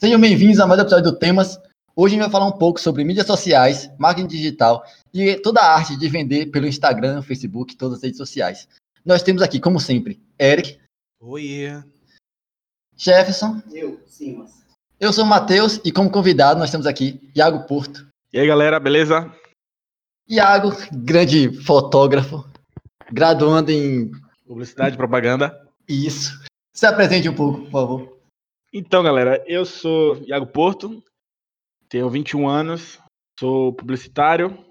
Sejam bem-vindos a mais um episódio do Temas. Hoje a gente vai falar um pouco sobre mídias sociais, marketing digital e toda a arte de vender pelo Instagram, Facebook, todas as redes sociais. Nós temos aqui, como sempre, Eric. Oi. Jefferson. Eu, Simas. Eu sou o Matheus e como convidado nós temos aqui Iago Porto. E aí, galera, beleza? Iago, grande fotógrafo, graduando em Publicidade, propaganda. isso. Se apresente um pouco, por favor. Então, galera, eu sou Iago Porto, tenho 21 anos, sou publicitário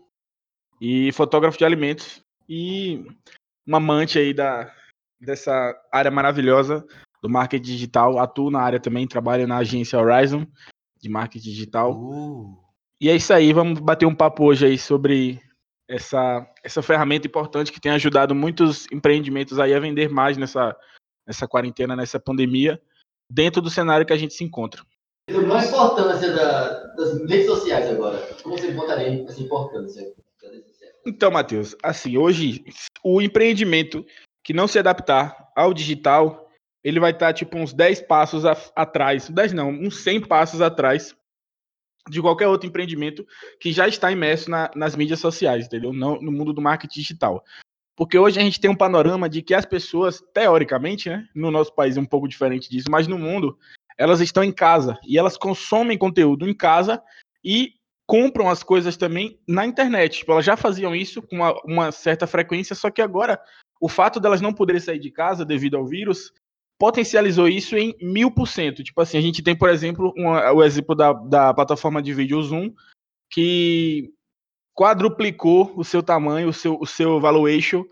e fotógrafo de alimentos e um amante aí da, dessa área maravilhosa do marketing digital. Atuo na área também, trabalho na agência Horizon de marketing digital. Uh. E é isso aí, vamos bater um papo hoje aí sobre essa, essa ferramenta importante que tem ajudado muitos empreendimentos aí a vender mais nessa, nessa quarentena, nessa pandemia, dentro do cenário que a gente se encontra. A importância das redes sociais agora. Como você botaria essa importância das redes sociais? Então, Matheus, assim, hoje o empreendimento que não se adaptar ao digital, ele vai estar tipo uns 10 passos a- atrás, 10 não, uns 100 passos atrás de qualquer outro empreendimento que já está imerso na- nas mídias sociais, entendeu? Não no mundo do marketing digital. Porque hoje a gente tem um panorama de que as pessoas, teoricamente, né, no nosso país é um pouco diferente disso, mas no mundo, elas estão em casa e elas consomem conteúdo em casa e compram as coisas também na internet. Tipo, elas já faziam isso com uma, uma certa frequência, só que agora o fato delas não poderem sair de casa devido ao vírus potencializou isso em mil por cento. Tipo assim, a gente tem, por exemplo, uma- o exemplo da, da plataforma de vídeo Zoom, que quadruplicou o seu tamanho, o seu, o seu valuation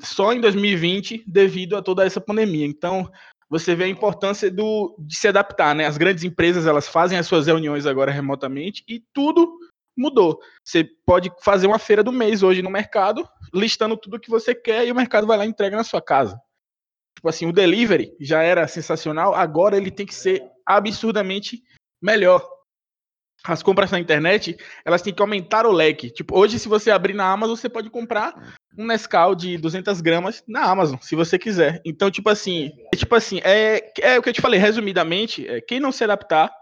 só em 2020 devido a toda essa pandemia. Então, você vê a importância do, de se adaptar, né? As grandes empresas, elas fazem as suas reuniões agora remotamente e tudo mudou. Você pode fazer uma feira do mês hoje no mercado, listando tudo que você quer e o mercado vai lá e entrega na sua casa. Tipo assim, o delivery já era sensacional, agora ele tem que ser absurdamente melhor. As compras na internet, elas têm que aumentar o leque. Tipo, hoje se você abrir na Amazon, você pode comprar um Nescau de 200 gramas na Amazon, se você quiser. Então, tipo assim, é tipo assim, é, é o que eu te falei, resumidamente, é, quem não se adaptar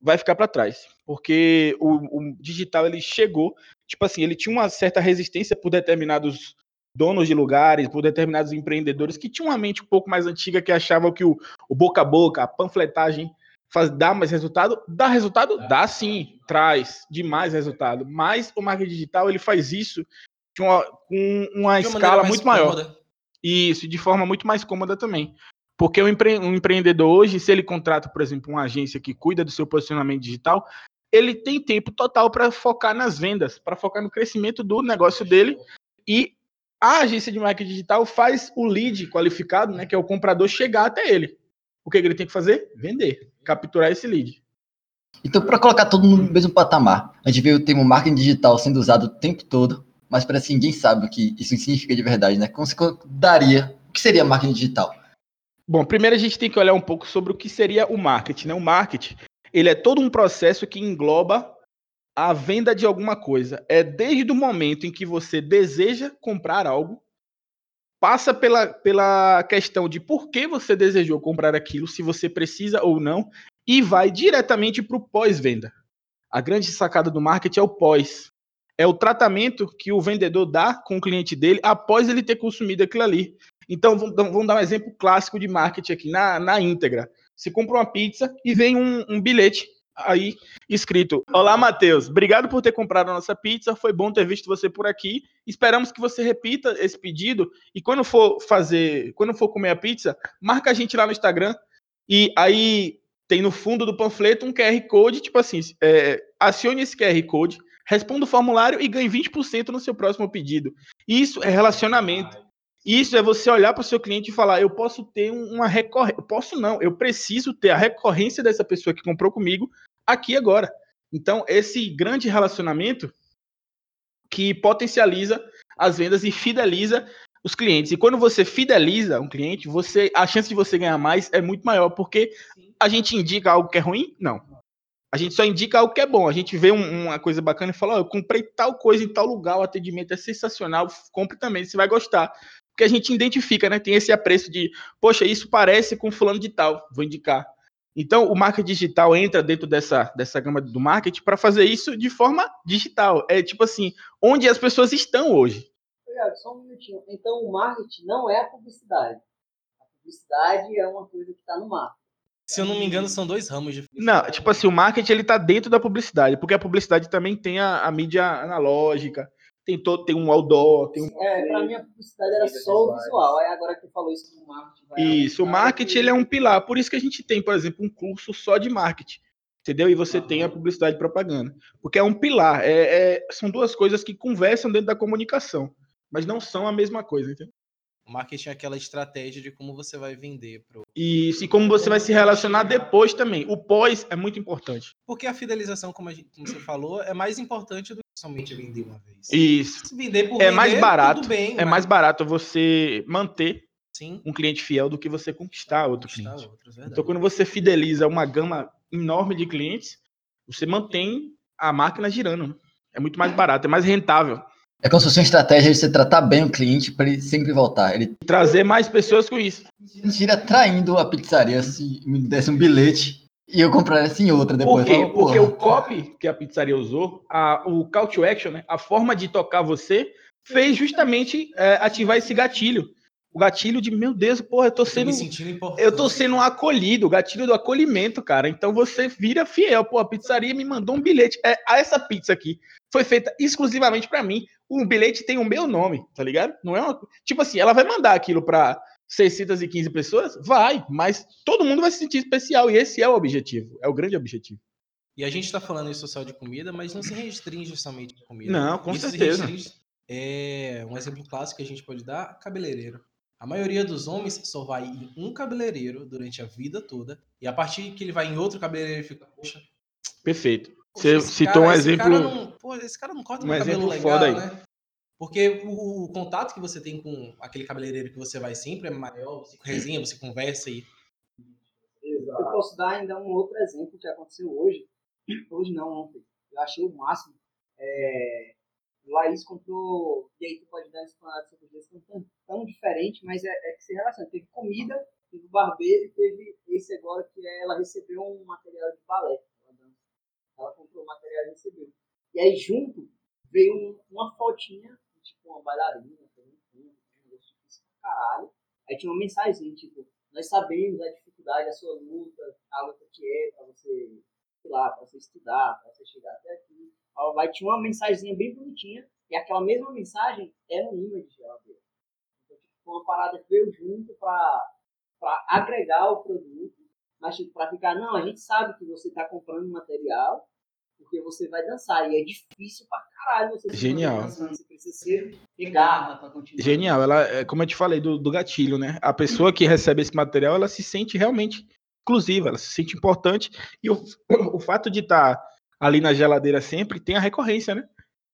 vai ficar para trás. Porque o, o digital, ele chegou, tipo assim, ele tinha uma certa resistência por determinados donos de lugares, por determinados empreendedores que tinham uma mente um pouco mais antiga que achavam que o, o boca a boca, a panfletagem faz, dá mais resultado. Dá resultado? Dá sim, traz demais resultado. Mas o marketing digital, ele faz isso de uma, com uma escala muito maior. cômoda. Isso, de forma muito mais cômoda também. Porque o empre- um empreendedor hoje, se ele contrata, por exemplo, uma agência que cuida do seu posicionamento digital, ele tem tempo total para focar nas vendas, para focar no crescimento do negócio dele. E a agência de marketing digital faz o lead qualificado, né, que é o comprador, chegar até ele. O que, que ele tem que fazer? Vender, capturar esse lead. Então, para colocar todo mundo no mesmo patamar, a gente vê o termo marketing digital sendo usado o tempo todo, mas parece que ninguém sabe o que isso significa de verdade, né? Como você daria? O que seria marketing digital? Bom, primeiro a gente tem que olhar um pouco sobre o que seria o marketing. Né? O marketing ele é todo um processo que engloba a venda de alguma coisa. É desde o momento em que você deseja comprar algo, passa pela, pela questão de por que você desejou comprar aquilo, se você precisa ou não, e vai diretamente para o pós-venda. A grande sacada do marketing é o pós. É o tratamento que o vendedor dá com o cliente dele após ele ter consumido aquilo ali. Então, vamos dar- vamos dar um exemplo clássico de marketing aqui, na, na íntegra. Você compra uma pizza e vem um, um bilhete aí escrito: Olá, Matheus, obrigado por ter comprado a nossa pizza, foi bom ter visto você por aqui. Esperamos que você repita esse pedido e quando for fazer, quando for comer a pizza, marca a gente lá no Instagram e aí tem no fundo do panfleto um QR Code, tipo assim, é, acione esse QR Code, responda o formulário e ganhe 20% no seu próximo pedido. Isso é relacionamento. Isso é você olhar para o seu cliente e falar: eu posso ter um- uma recorrência. Eu posso não, eu preciso ter a recorrência dessa pessoa que comprou comigo aqui agora. Então, esse grande relacionamento que potencializa as vendas e fideliza os clientes. E quando você fideliza um cliente, você a chance de você ganhar mais é muito maior, porque a gente indica algo que é ruim? Não. A gente só indica algo que é bom. A gente vê um- uma coisa bacana e fala: Ó, eu comprei tal coisa em tal lugar, o atendimento é sensacional, compre também, você vai gostar. Porque a gente identifica, né? Tem esse apreço de, poxa, isso parece com fulano de tal, vou indicar. Então, o marketing digital entra dentro dessa, dessa gama do marketing para fazer isso de forma digital. É tipo assim, onde as pessoas estão hoje. Só um minutinho. Então, o marketing não é a publicidade. A publicidade é uma coisa que está no marketing. Se eu não me engano, são dois ramos de Não, tipo assim, o marketing ele tá dentro da publicidade, porque a publicidade também tem a, a mídia analógica, tem todo, tem um outdoor, tem um... É, pra mim a publicidade era só o visual. Aí agora que falou isso do marketing. Isso, o marketing ele é um pilar. Por isso que a gente tem, por exemplo, um curso só de marketing. Entendeu? E você tem a publicidade e propaganda. Porque é um pilar. É, é, são duas coisas que conversam dentro da comunicação, mas não são a mesma coisa, entendeu? O marketing é aquela estratégia de como você vai vender pro. Isso, e como você vai se relacionar depois também. O pós é muito importante. Porque a fidelização, como, gente, como você falou, é mais importante do que somente vender uma vez. Isso. Se vender por é vender, mais barato. tudo bem, é mas- mais barato você manter Sim. um cliente fiel do que você conquistar outro conquistar cliente. outros, verdade. Então, quando você fideliza uma gama enorme de clientes, você mantém a máquina girando. É muito mais barato, é mais rentável. É como se fosse uma estratégia de você tratar bem o cliente para ele sempre voltar. Ele E trazer mais pessoas com isso. tira traindo a pizzaria se me desse um bilhete e eu comprasse em outra Por depois. quê? Eu falo, Porque o copy que a pizzaria usou, a- o call to action, né, a forma de tocar você, fez justamente é, ativar esse gatilho. O gatilho de, meu Deus, porra, eu tô Eu sendo importante. Eu tô sendo acolhido, o gatilho do acolhimento, cara. Então você vira fiel. Pô, a pizzaria me mandou um bilhete. É, essa pizza aqui foi feita exclusivamente pra mim. O bilhete tem o meu nome, tá ligado? Não é uma. Tipo assim, ela vai mandar aquilo pra 615 pessoas? Vai, mas todo mundo vai se sentir especial. E esse é o objetivo. É o grande objetivo. E a gente tá falando em social de comida, mas não se restringe somente a comida. Não, com Isso se certeza. restringe- é um exemplo clássico que a gente pode dar, cabeleireiro. A maioria dos homens só vai em um cabeleireiro durante a vida toda, e a partir que ele vai em outro cabeleireiro, ele fica, poxa, Perfeito. poxa, Você citou cara- um esse exemplo. cara não- pô, esse cara não corta um meu cabelo exemplo legal, foda aí. né? Porque o, o contato que você tem com aquele cabeleireiro que você vai sempre é maior, você resenha, você conversa e Eu posso dar ainda um outro exemplo que aconteceu hoje. Hoje não, ontem. Eu achei o máximo. É... Laís comprou, e aí tu pode dar uma explanada sobre isso, tão, tão, tão diferente, mas é, é que se relaciona. Teve comida, teve barbeiro e teve esse agora que é, ela recebeu um material de balé. Ela, comprou o material e recebeu. E aí junto veio um- uma fotinha, tipo uma bailarina, fazendo tudo, um negócio difícil pra caralho. Aí tinha uma mensagem, tipo, nós sabemos a dificuldade, a sua luta, a luta que é pra você, sei lá, pra você estudar, pra você chegar até aqui. Aí vai tinha uma mensagenzinha bem bonitinha, e aquela mesma mensagem era um imã de geladeira. Então, tipo, foi uma parada que veio junto pra, pra agregar o produto, mas tipo, pra ficar, não, a gente sabe que você tá comprando material, porque você vai dançar, e é difícil pra caralho você Genial. dançando, você precisa ser, garra pra continuar. Genial. Ela, é, como eu te falei, do, do gatilho, né? A pessoa que recebe esse material, ela se sente realmente exclusiva, ela se sente importante. E o, o fato de estar ali na geladeira sempre tem a recorrência, né?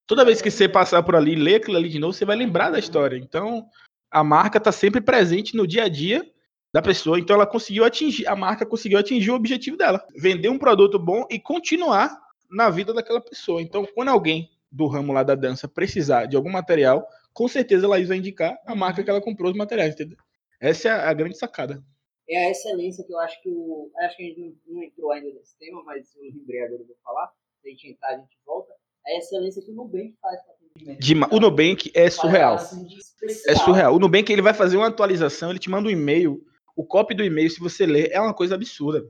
Toda vez que você passar por ali ler aquilo ali de novo, você vai lembrar da história. Então, a marca está sempre presente no dia a dia da pessoa. Então, ela conseguiu atingir, a marca conseguiu atingir o objetivo dela: vender um produto bom e continuar na vida daquela pessoa. Então, quando alguém do ramo lá da dança precisar de algum material, com certeza a Laís vai indicar a marca que ela comprou os materiais, entendeu? Essa é a grande sacada. é a excelência que eu acho que o. Acho que a gente não, não entrou ainda nesse tema, mas eu lembrei agora, eu vou falar. Se a gente entrar, a gente volta. É a excelência que o Nubank faz para. De o Nubank é surreal. Assim, É surreal. O Nubank ele vai fazer uma atualização, ele te manda um e-mail. O copy do e-mail, se você ler, é uma coisa absurda.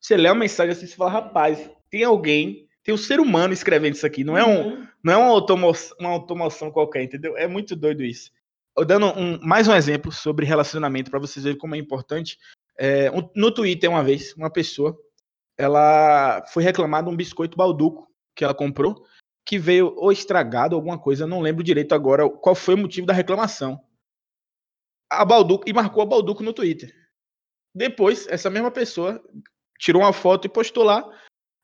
Você lê uma mensagem assim, você fala, rapaz, tem alguém, tem um ser humano escrevendo isso aqui. Não é um, Uhum. não é uma, automo uma automação qualquer, entendeu? É muito doido isso. Eu dando um- mais um exemplo sobre relacionamento para vocês verem como é importante. É, um- no Twitter, uma vez, uma pessoa, ela foi reclamar de um biscoito balduco que ela comprou, que veio ou estragado, alguma coisa, não lembro direito agora qual foi o motivo da reclamação. A Balduco, e marcou a Balduco no Twitter. Depois, essa mesma pessoa tirou uma foto e postou lá.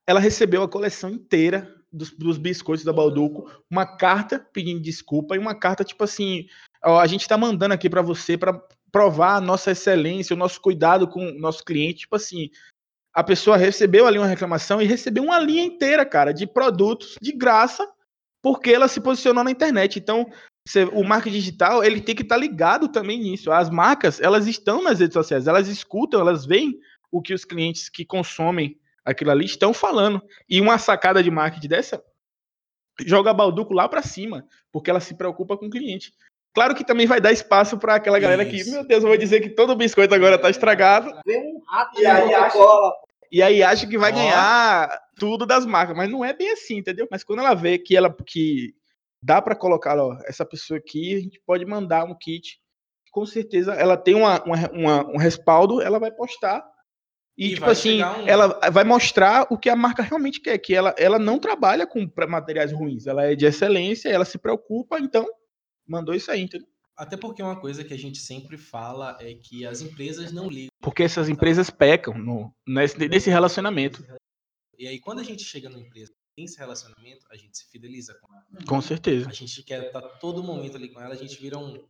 Ela recebeu a coleção inteira dos, dos biscoitos da Balduco, uma carta pedindo desculpa e uma carta tipo assim: ó, a gente tá mandando aqui para você para provar a nossa excelência, o nosso cuidado com o nosso cliente. Tipo assim, a pessoa recebeu ali uma reclamação e recebeu uma linha inteira, cara, de produtos de graça, porque ela se posicionou na internet. Então, o marketing digital, ele tem que estar ligado também nisso. As marcas, elas estão nas redes sociais, elas escutam, elas veem o que os clientes que consomem aquilo ali estão falando. E uma sacada de marketing dessa joga balduco lá para cima, porque ela se preocupa com o cliente. Claro que também vai dar espaço para aquela galera que, Isso. meu Deus, eu vou dizer que todo biscoito agora tá estragado. Vem um rato E aí acha. E aí acha que vai ganhar tudo das marcas, mas não é bem assim, entendeu? Mas quando ela vê que ela que dá para colocar, ó, essa pessoa aqui, a gente pode mandar um kit. Com certeza ela tem uma, uma- uma- um respaldo, ela vai postar. E, E tipo assim, um- ela vai mostrar o que a marca realmente quer, que ela, ela não trabalha com materiais ruins, ela é de excelência, ela se preocupa, então mandou isso aí, entendeu? Até porque uma coisa que a gente sempre fala é que as empresas não ligam. Porque essas empresas pecam no, nesse, nesse relacionamento. E aí, quando a gente chega numa empresa que tem esse relacionamento, a gente se fideliza com ela. Com certeza. A gente quer estar todo momento ali com ela, a gente vira um,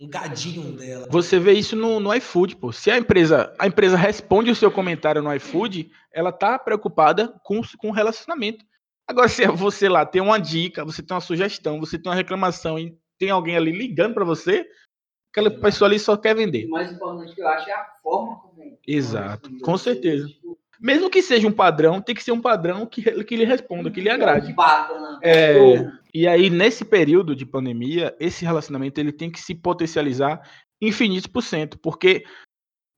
um gadinho dela. Você vê isso no, no iFood, pô. Se a empresa, a empresa responde o seu comentário no iFood, ela tá preocupada com, com o relacionamento. Agora, se você lá tem uma dica, você tem uma sugestão, você tem uma reclamação e tem alguém ali ligando para você, aquela pessoa ali só quer O vender. mais importante que eu acho é a forma como. Exato, com certeza. Mesmo que seja um padrão, tem que ser um padrão que, que lhe responda, que lhe agrade. Bacana. É, Show. E aí, nesse período de pandemia, esse relacionamento ele tem que se potencializar infinitos por cento, porque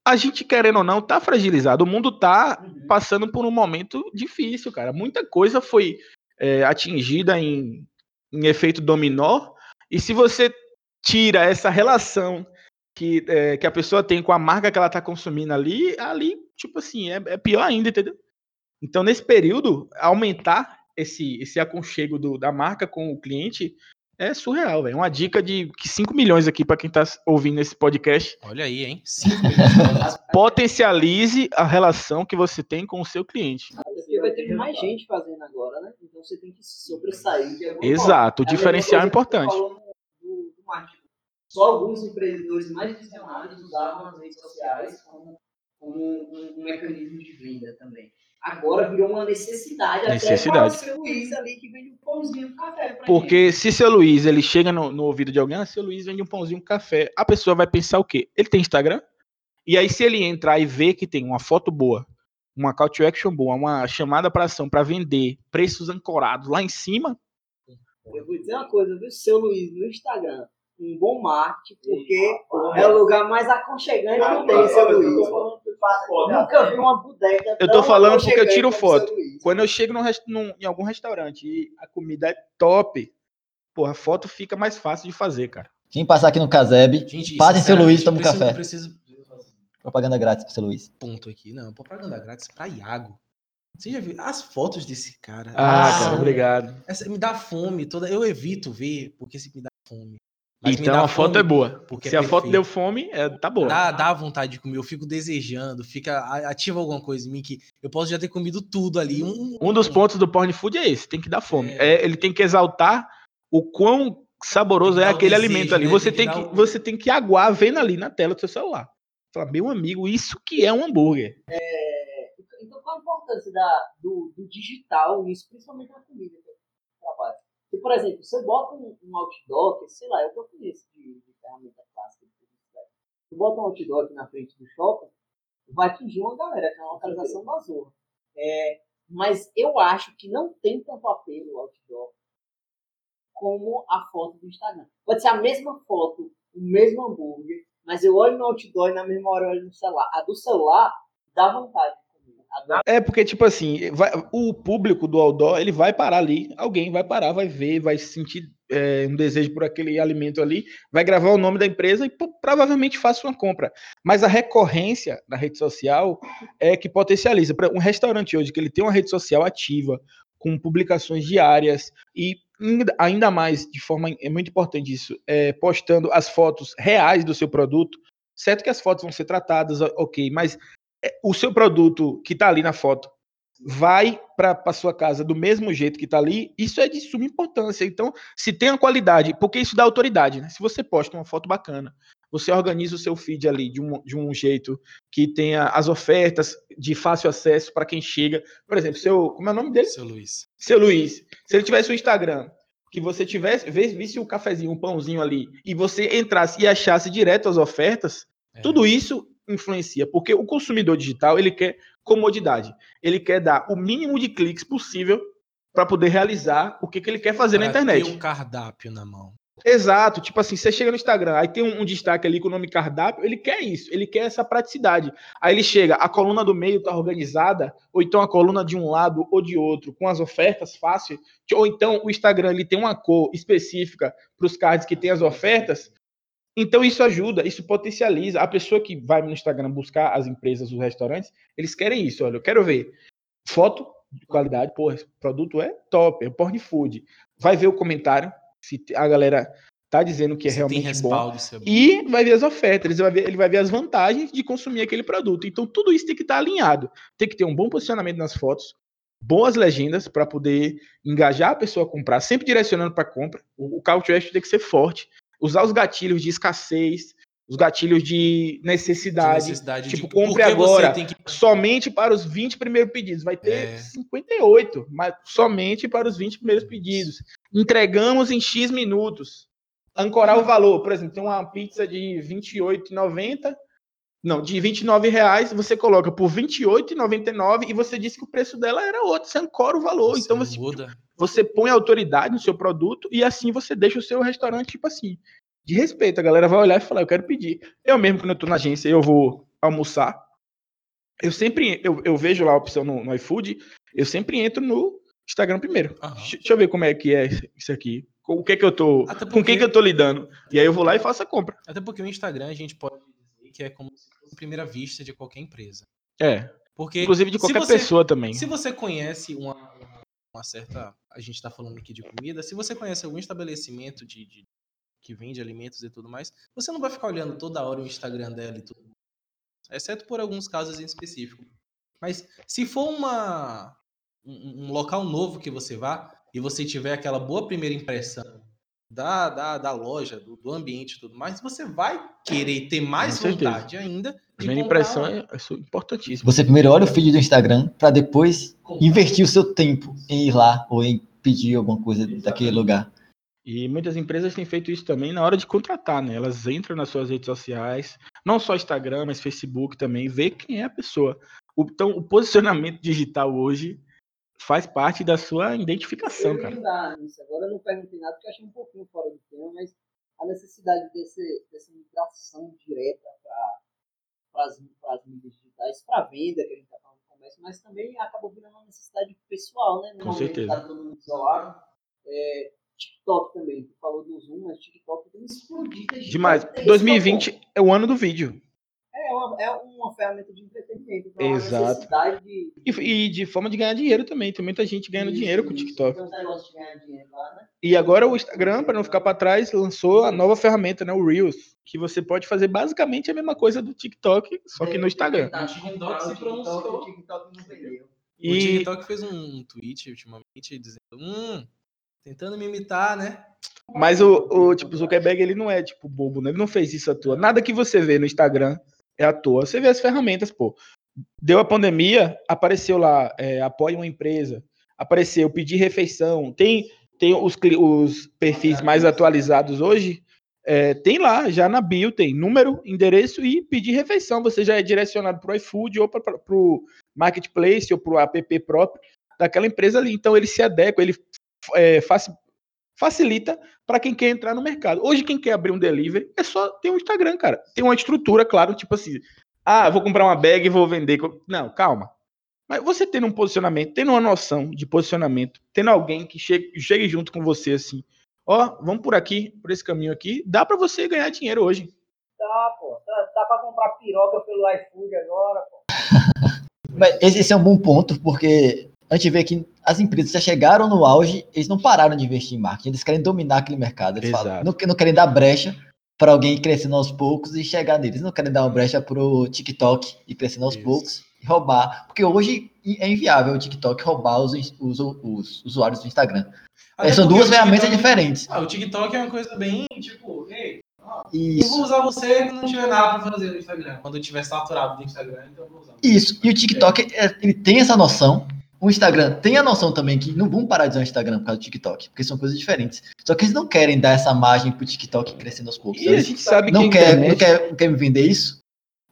a gente, querendo ou não, tá fragilizado. O mundo tá Uhum. passando por um momento difícil, cara. Muita coisa foi é, atingida em, em efeito dominó, e se você tira essa relação que, é, que a pessoa tem com a marca que ela tá consumindo ali, ali, tipo assim, é, é pior ainda, entendeu? Então, nesse período, aumentar esse, esse aconchego do- da marca com o cliente é surreal, velho. Uma dica de 5 milhões aqui para quem tá ouvindo esse podcast. Olha aí, hein? 5 milhões. Potencialize a relação que você tem com o seu cliente. Porque vai ter mais gente fazendo agora, né? Então você tem que sobressair. de alguma forma. Exato, o É mesma diferencial é você importante. do- do marketing. Só alguns empreendedores mais visionários usavam as redes sociais como, como um, um mecanismo de venda também. Agora virou uma necessidade, Necessidade. até para o seu Luiz ali que vende um pãozinho, um café. Porque se seu Luiz ele chega no, no ouvido de alguém, ah, seu Luiz vende um pãozinho, um café, a pessoa vai pensar o quê? Ele tem Instagram? E aí, se ele entrar e ver que tem uma foto boa, uma call to action boa, uma chamada para ação para vender, preços ancorados lá em cima, Eu vou dizer uma coisa, viu? Seu Luiz no Instagram, um bom marketing, porque é o lugar mais aconchegante que tem, seu Luiz. Nunca vi uma bodega. Eu tô falando porque eu tiro foto. Seu. Quando eu chego num rest- num- em algum restaurante e a comida é top, pô, a foto fica mais fácil de fazer, cara. Quem passar aqui no Caseb, Gente, Passem seu sinceramente, Luiz, toma um café. Preciso propaganda grátis pro seu Luiz. ponto aqui. Não, propaganda grátis pra Iago. Você já viu as fotos desse cara? Ah, São- cara, obrigado. Essa me dá fome toda. Eu evito ver porque se me dá fome. Mas Então a foto fome é boa. porque Se é a foto deu fome, é, tá boa. Dá, dá vontade de comer, eu fico desejando, fica ativa alguma coisa em mim que eu posso já ter comido tudo ali. Um, Um dos pontos do porn food é esse, tem que dar fome. É, ele tem que exaltar o quão saboroso é aquele desejo, alimento ali. né? Você Tem tem que você tem que aguar vendo ali na tela do seu celular. Fala, meu amigo, isso que é um hambúrguer. Então, qual a importância da, do, do digital nisso, principalmente na comida que eu trabalho? Porque, por exemplo, você bota um, um outdoor, que, sei lá, eu conheço de, de ferramenta clássica de publicidade. Você bota um outdoor aqui na frente do shopping, vai atingir uma galera, que é uma localização da zorra. É, mas eu acho que não tem tanto apelo o outdoor como a foto do Instagram. Pode ser a mesma foto, o mesmo hambúrguer, mas eu olho no outdoor e na mesma hora eu olho no celular. A do celular dá vontade É porque, tipo assim, vai- o público do outdoor, ele vai parar ali, alguém vai parar, vai ver, vai sentir é, um desejo por aquele alimento ali, vai gravar o nome da empresa e pô, provavelmente faça uma compra. Mas a recorrência na rede social é que potencializa. Um restaurante hoje que ele tem uma rede social ativa, com publicações diárias e ainda- mais, de forma é muito importante isso, é, postando as fotos reais do seu produto. Certo que as fotos vão ser tratadas, ok, mas o seu produto que está ali na foto vai para a sua casa do mesmo jeito que está ali, isso é de suma importância. Então, se tem a qualidade, porque isso dá autoridade, né? Se você posta uma foto bacana, você organiza o seu feed ali de um, de um jeito que tenha as ofertas de fácil acesso para quem chega. Por exemplo, seu, como é o nome dele? Seu Luiz. Seu Luiz, se ele tivesse o Instagram, que você tivesse, visse o cafezinho, um pãozinho ali, e você entrasse e achasse direto as ofertas, É. tudo isso influencia? Porque o consumidor digital, ele quer comodidade. Ele quer dar o mínimo de cliques possível para poder realizar o que, que ele quer fazer na Pra internet. ter um cardápio na mão. Exato, tipo assim, você chega no Instagram, aí tem um, um destaque ali com o nome cardápio, ele quer isso, ele quer essa praticidade. Aí ele chega, a coluna do meio tá organizada, ou então a coluna de um lado ou de outro, com as ofertas fácil, ou então o Instagram ele tem uma cor específica para os cards que tem as ofertas. Então isso ajuda, isso potencializa. A pessoa que vai no Instagram buscar as empresas, os restaurantes, eles querem isso. Olha, eu quero ver foto de qualidade, pô, esse produto é top, é porn food. Vai ver o comentário, se a galera tá dizendo que é Se realmente bom. respaldo, isso é bom. E vai ver as ofertas, ele vai ver, ele vai ver as vantagens de consumir aquele produto. Então, tudo isso tem que estar alinhado. Tem que ter um bom posicionamento nas fotos, boas legendas para poder engajar a pessoa a comprar, sempre direcionando para compra. O, o call to action tem que ser forte. Usar os gatilhos de escassez, os gatilhos de De necessidade. necessidade tipo, de compre agora. que- Somente para os 20 primeiros pedidos. Vai ter É. 58, mas somente para os 20 primeiros pedidos. Entregamos em X minutos. Ancorar o valor. Por exemplo, tem uma pizza de R$ 28,90. Não, de 29 reais, você coloca por R$ 28,99 e você disse que o preço dela era outro. Você ancora o valor. Você então você, muda. você põe autoridade no seu produto e assim você deixa o seu restaurante, tipo assim, de respeito. A galera vai olhar e falar, eu quero pedir. Eu mesmo, quando eu tô na agência, eu vou almoçar. Eu sempre, eu, eu vejo lá a opção no, no iFood, eu sempre entro no Instagram primeiro. Deixa eu ver como é que é isso aqui. Com o que é que eu tô, Até com porque- quem que eu tô lidando. E aí eu vou lá e faço a compra. Até porque o Instagram a gente pode que é como se fosse a primeira vista de qualquer empresa. É, Porque inclusive de qualquer você- pessoa também. Se você conhece uma, uma- uma certa. A gente está falando aqui de comida. Se você conhece algum estabelecimento de, de- que vende alimentos e tudo mais, você não vai ficar olhando toda hora o Instagram dela e tudo. Exceto por alguns casos em específico. Mas se for uma, um, um local novo que você vá e você tiver aquela boa primeira impressão da, da, da loja, do, do ambiente e tudo mais, você vai querer ter mais Com certeza. vontade ainda comprar impressão lá. é, é importantíssima. Você primeiro olha o feed do Instagram para depois investir o seu tempo em ir lá ou em pedir alguma coisa daquele lugar. E muitas empresas têm feito isso também na hora de contratar, né? Elas entram nas suas redes sociais, não só Instagram, mas Facebook também, vê quem é a pessoa. Então, o posicionamento digital hoje faz parte da sua identificação, cara. Agora eu não perguntei nada porque achei um pouquinho fora do tema, mas a necessidade desse, dessa migração direta para as mídias digitais, para venda, que a gente está falando do comércio, mas também acabou virando uma necessidade pessoal, né? No Com que certeza. Tá todo mundo isolado. É, TikTok também, tu falou do Zoom, mas TikTok tem explodido. Demais. gigantesco, 2020 é o ano do vídeo. É uma, é uma ferramenta de entretenimento. Então, é uma Exato. necessidade de. E, e de forma de ganhar dinheiro também. Tem muita gente ganhando Isso, dinheiro com o. TikTok. Tem uns negócios de ganhar dinheiro lá, né? E agora o Instagram, para não ficar para trás, lançou a nova ferramenta, né? O Reels, que você pode fazer basicamente a mesma coisa do TikTok, só que no Instagram. Tentar O TikTok comprar se o TikTok, pronunciou. O TikTok não vendeu. O E TikTok fez um tweet ultimamente dizendo, hum, tentando me imitar, né? Mas o, o tipo, Zuckerberg, ele não é, tipo, bobo, né? Ele não fez isso à toa. Nada que você vê no Instagram é à toa. Você vê as ferramentas, pô. Deu a pandemia, apareceu lá, é, apoie uma empresa, apareceu pedir refeição. Tem, tem os, os perfis mais atualizados hoje, é, tem lá, já na bio, tem número, endereço e pedir refeição. Você já é direcionado para o iFood ou para o Marketplace ou para o app próprio daquela empresa ali. Então ele se adequa, ele é, faci- facilita para quem quer entrar no mercado. Hoje, quem quer abrir um delivery é só ter um Instagram, cara. Tem uma estrutura, claro, tipo assim, ah, vou comprar uma bag e vou vender. Não, calma. Mas você tendo um posicionamento, tendo uma noção de posicionamento, tendo alguém que chegue, chegue junto com você assim, ó, vamos por aqui, por esse caminho aqui, dá para você ganhar dinheiro hoje. Tá, pô. Tá, dá pra comprar piroca pelo iFood agora, pô. Mas esse é um bom ponto, porque a gente vê que as empresas já chegaram no auge, eles não pararam de investir em marketing, eles querem dominar aquele mercado. Eles falam, não, não querem dar brecha para alguém crescendo aos poucos e chegar neles. Não querem dar uma brecha pro TikTok e crescendo aos Isso. poucos e roubar. Porque hoje é inviável o TikTok roubar os, os, os usuários do Instagram. Até são duas o ferramentas TikTok- diferentes. Ah, o TikTok é uma coisa bem, tipo, ei, eu Isso. vou usar você quando não tiver nada pra fazer no Instagram. Quando eu tiver saturado do Instagram, então eu vou usar. Isso. E o TikTok, é, ele tem essa noção. O Instagram tem a noção também que não vão parar de usar o Instagram por causa do TikTok, porque são coisas diferentes. Só que eles não querem dar essa margem pro TikTok crescendo aos poucos. E a Eles gente sabe que não a quer, internet- não quer, não quer me vender isso?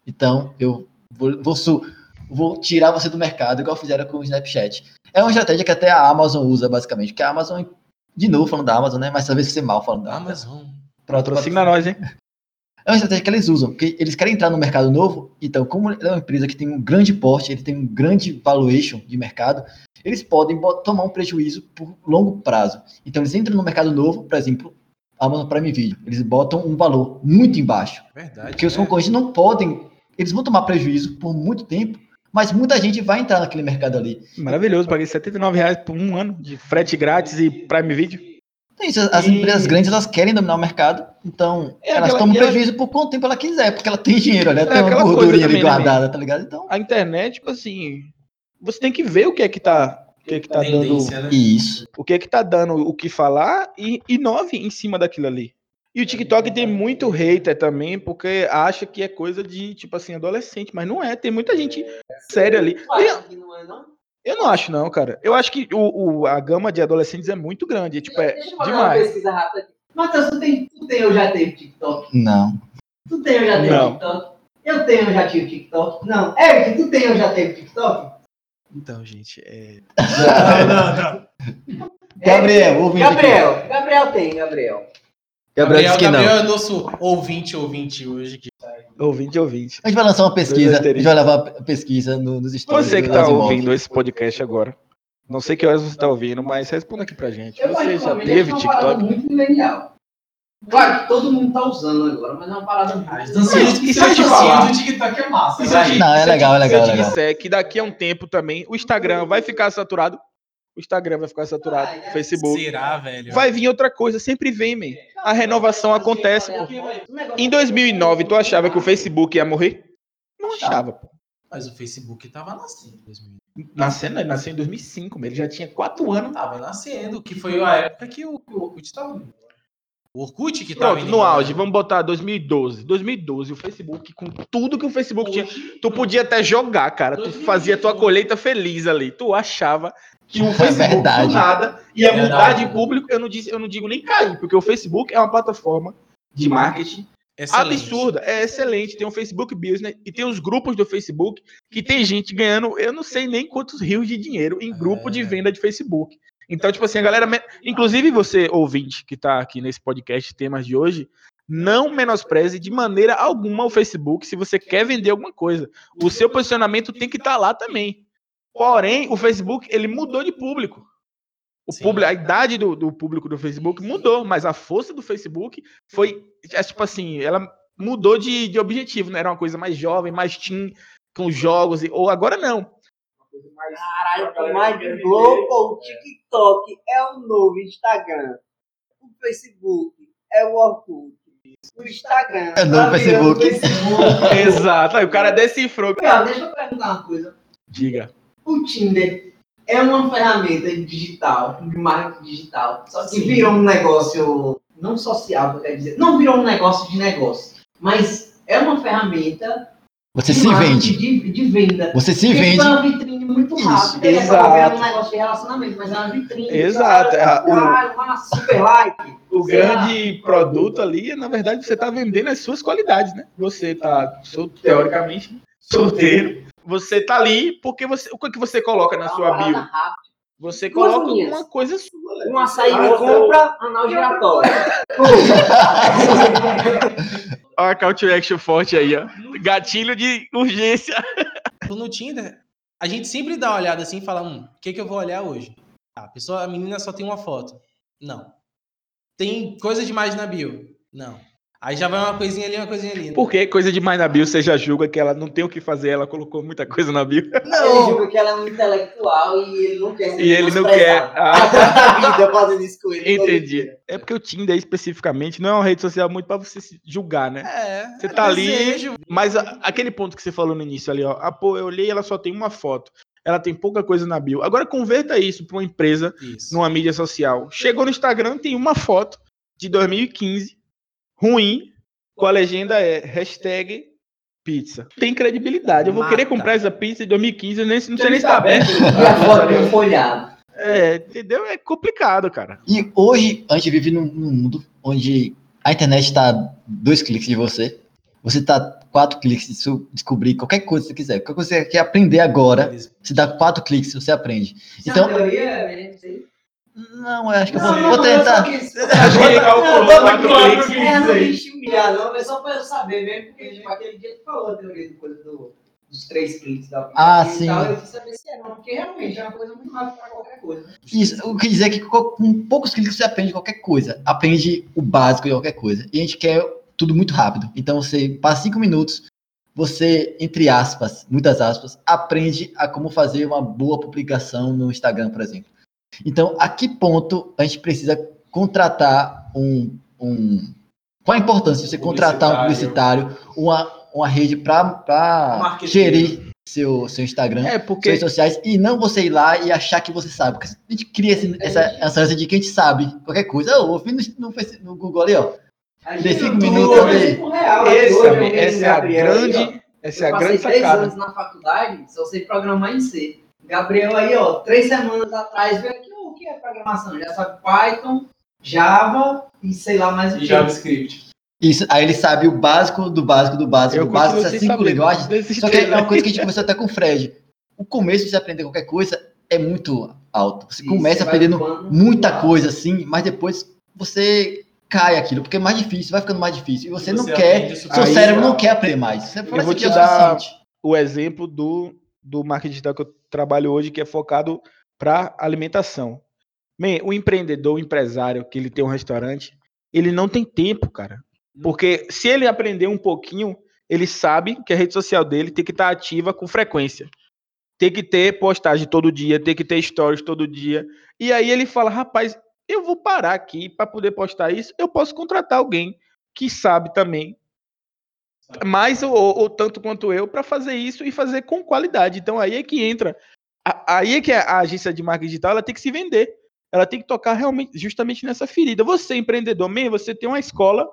Então, eu vou, vou, vou tirar você do mercado, igual fizeram com o Snapchat. É uma estratégia que até a Amazon usa, basicamente. Porque a Amazon, de novo falando da Amazon, né? Mas talvez você mal falando da Amazon. Amazon. Patrocina nós, hein? É uma estratégia que eles usam, porque eles querem entrar no mercado novo, então, como é uma empresa que tem um grande porte, ele tem um grande valuation de mercado, eles podem tomar um prejuízo por longo prazo. Então, eles entram no mercado novo, por exemplo, Amazon Prime Video, eles botam um valor muito embaixo, Verdade. porque os né? concorrentes não podem, eles vão tomar prejuízo por muito tempo, mas muita gente vai entrar naquele mercado ali. Maravilhoso, paguei 79 reais por um ano de frete grátis e Prime Video. Então, isso, as E- empresas grandes, elas querem dominar o mercado, então, É elas aquela- tomam e ela- prejuízo por quanto tempo ela quiser, porque ela tem dinheiro, ela tem uma gordurinha ali também, né, guardada, tá ligado? Então, A internet, tipo assim, você tem que ver o que é que tá, o que é que tá dando, né? isso. o que é que tá dando o que falar e inove em cima daquilo ali. E o TikTok tem muito hater também, porque acha que é coisa de, tipo assim, adolescente, mas não é, tem muita gente séria ali. Tu não não? Eu não acho não, cara. Eu acho que o, o- a gama de adolescentes é muito grande, tipo, é Deixa eu fazer uma demais. pesquisa rápida aqui. Matheus, tu tem, tu tem ou já teve TikTok? Não. Tu tem ou já teve Não. TikTok? Eu tenho ou já tive TikTok? Não. Eric, tu tem ou já teve TikTok? Então, gente, é. Gabriel, ouvinte aqui. Gabriel. Gabriel tem, Gabriel. Gabriel disse que não. Gabriel é nosso ouvinte, ouvinte hoje. Que... Ouvinte, ouvinte. A gente vai lançar uma pesquisa, a gente vai levar a pesquisa no- nos stories. Você que tá Asimov. ouvindo esse podcast agora, não sei que horas você tá ouvindo, mas responda aqui pra gente. Eu Você já teve parada TikTok? muito milenial. Claro que todo mundo tá usando agora, mas é uma parada muito... As dancinhas e te falar? do TikTok é massa. Não, é legal, é legal, Se eu é disser que daqui a um tempo também o Instagram vai ficar saturado, o Instagram vai ficar saturado, Vai, o Facebook. Será, velho? Vai vir outra coisa, sempre vem, man. A renovação acontece. pô. Em 2009, tu achava que o Facebook ia morrer? Não achava, pô. Mas o Facebook tava nascendo em 2000. Nascendo, ele nasceu em 2005, mas ele já tinha 4 anos. Tava nascendo, que foi a época que o, Orkut tava. O Orkut que tava. Pronto, no embora. auge, vamos botar 2012. 2012, o Facebook, com tudo que o Facebook tinha, tu podia até jogar, cara. Tu fazia tua colheita feliz ali. Tu achava que o Facebook É verdade. do nada ia Verdade. mudar de público. Eu não, disse, eu não digo nem cair, porque o Facebook é uma plataforma de marketing Excelente. absurda, é excelente. Tem o Facebook Business e tem os grupos do Facebook que tem gente ganhando, eu não sei nem quantos rios de dinheiro em grupo de É. venda de Facebook. Então, tipo assim, a galera, inclusive você ouvinte que tá aqui nesse podcast temas de hoje, não menospreze de maneira alguma o Facebook se você quer vender alguma coisa. O seu posicionamento tem que estar lá também. Porém, o Facebook, ele mudou de público. O Sim. público, a idade do, do público do Facebook mudou, mas a força do Facebook foi, é, tipo assim, ela mudou de, de objetivo, né? Era uma coisa mais jovem, mais teen, com jogos, e- ou agora não. Caralho, o que mais louco, o TikTok é o novo Instagram. O Facebook é o Orkut. O Instagram É o novo virando Facebook. Exato, aí o cara decifrou. Cara, deixa eu perguntar uma coisa. Diga. O Tinder é uma ferramenta digital, de marketing digital, só que Sim. virou um negócio não social, eu quero dizer, não virou um negócio de negócio, mas é uma ferramenta Você de se vende. De, de venda. Você se Porque vende. É uma vitrine muito Isso, rápida. e exato. acaba virando um negócio de relacionamento, mas é uma vitrine. Exato, é, o- Caralho, uma super like. O Sei lá. grande produto ali, na verdade, você está vendendo as suas qualidades, né? Você está, teoricamente, solteiro. Você tá ali porque você. O que que você coloca na sua bio? Você coloca uma coisa sua. né? Um açaí de compra, anal giratório. Olha a call to action forte aí, ó. Gatilho de urgência. No Tinder, a gente sempre dá uma olhada assim e fala, hum, o que, que eu vou olhar hoje? Ah, a pessoa, a menina só tem uma foto. Não. Tem coisa demais na bio? Não. Aí já vai uma coisinha ali, uma coisinha ali. Porque coisa demais na bio, você já julga que ela não tem o que fazer, ela colocou muita coisa na bio. Ele julga que ela é um intelectual e ele não quer ser E ele não quer. Ah. A vida fazendo isso com ele. Entendi. É porque o Tinder especificamente não é uma rede social muito pra você se julgar, né? É, Você é tá ali, desejo. Mas a- aquele ponto que você falou no início ali, ó. Ah, pô, eu olhei ela só tem uma foto. Ela tem pouca coisa na bio. Agora converta isso pra uma empresa, Isso. numa mídia social. Chegou no Instagram, tem uma foto de 2015, ruim, com a legenda é hashtag pizza. Tem credibilidade. Eu vou Mata. querer comprar essa pizza de 2015, eu nem, não sei nem se tá aberto. E. É, entendeu? É complicado, cara. E hoje a gente vive num, num mundo onde a internet está dois cliques de você. Você está quatro cliques de descobrir qualquer coisa que você quiser. Qualquer coisa que você quer aprender agora, você dá quatro cliques você aprende. É Não acho que eu vou, não, vou tentar. quis- Acho que ele calculou. É, não quis te humilhar, não, é só pra eu saber mesmo, porque tipo, aquele dia tu falou a teoria do, coisa do, dos três cliques da Ah, e sim. Tal, eu quis saber se era, porque realmente é uma coisa muito rápida pra qualquer coisa. Isso, o que dizer é que co- com poucos cliques você aprende qualquer coisa. Aprende o básico de qualquer coisa. E a gente quer tudo muito rápido. Então você passa cinco minutos, você, entre aspas, muitas aspas, aprende a como fazer uma boa publicação no Instagram, por exemplo. Então, a que ponto a gente precisa contratar um. um qual a importância de você contratar um publicitário, uma, uma rede para gerir seu, seu Instagram? É, redes porque sociais e não você ir lá e achar que você sabe. Porque a gente cria esse- essa, essa ânsia de que a gente sabe qualquer coisa. Eu vi no, no, no Google ali, ó. A Dei cinco minutos por ali. essa, hoje, eu vi essa é a grande, essa é Eu a passei grande três anos na faculdade, só sei programar em C. Gabriel aí, ó, três semanas atrás, veio aqui, "Ô, o que é programação? Já sabe Python, Java e sei lá mais o E que. JavaScript. Isso, aí ele sabe o básico do básico do básico Eu do básico, continuo essas sem cinco linguagens. Só que é uma né? coisa que a gente conversou até com o Fred. O começo de você aprender qualquer coisa é muito alto. Você Isso, começa vai aprendendo muita coisa assim, mas depois você cai aquilo, porque é mais difícil, vai ficando mais difícil. E você, não quer, seu Aí- cérebro não quer aprender mais. Você Eu vou "Isso te é o dar- suficiente." o exemplo do, do marketing digital que eu trabalho hoje, que é focado para alimentação. Man, o empreendedor, o empresário, que ele tem um restaurante, ele não tem tempo, cara. Porque se ele aprender um pouquinho, ele sabe que a rede social dele tem que estar ativa com frequência. Tem que ter postagem todo dia, tem que ter stories todo dia. E aí ele fala: rapaz, eu vou parar aqui para poder postar isso. Eu posso contratar alguém que sabe também mais ou, ou tanto quanto eu para fazer isso e fazer com qualidade. Então aí é que entra, aí é que a, a agência de marketing digital ela tem que se vender, ela tem que tocar realmente justamente nessa ferida. Você empreendedor, mesmo, você tem uma escola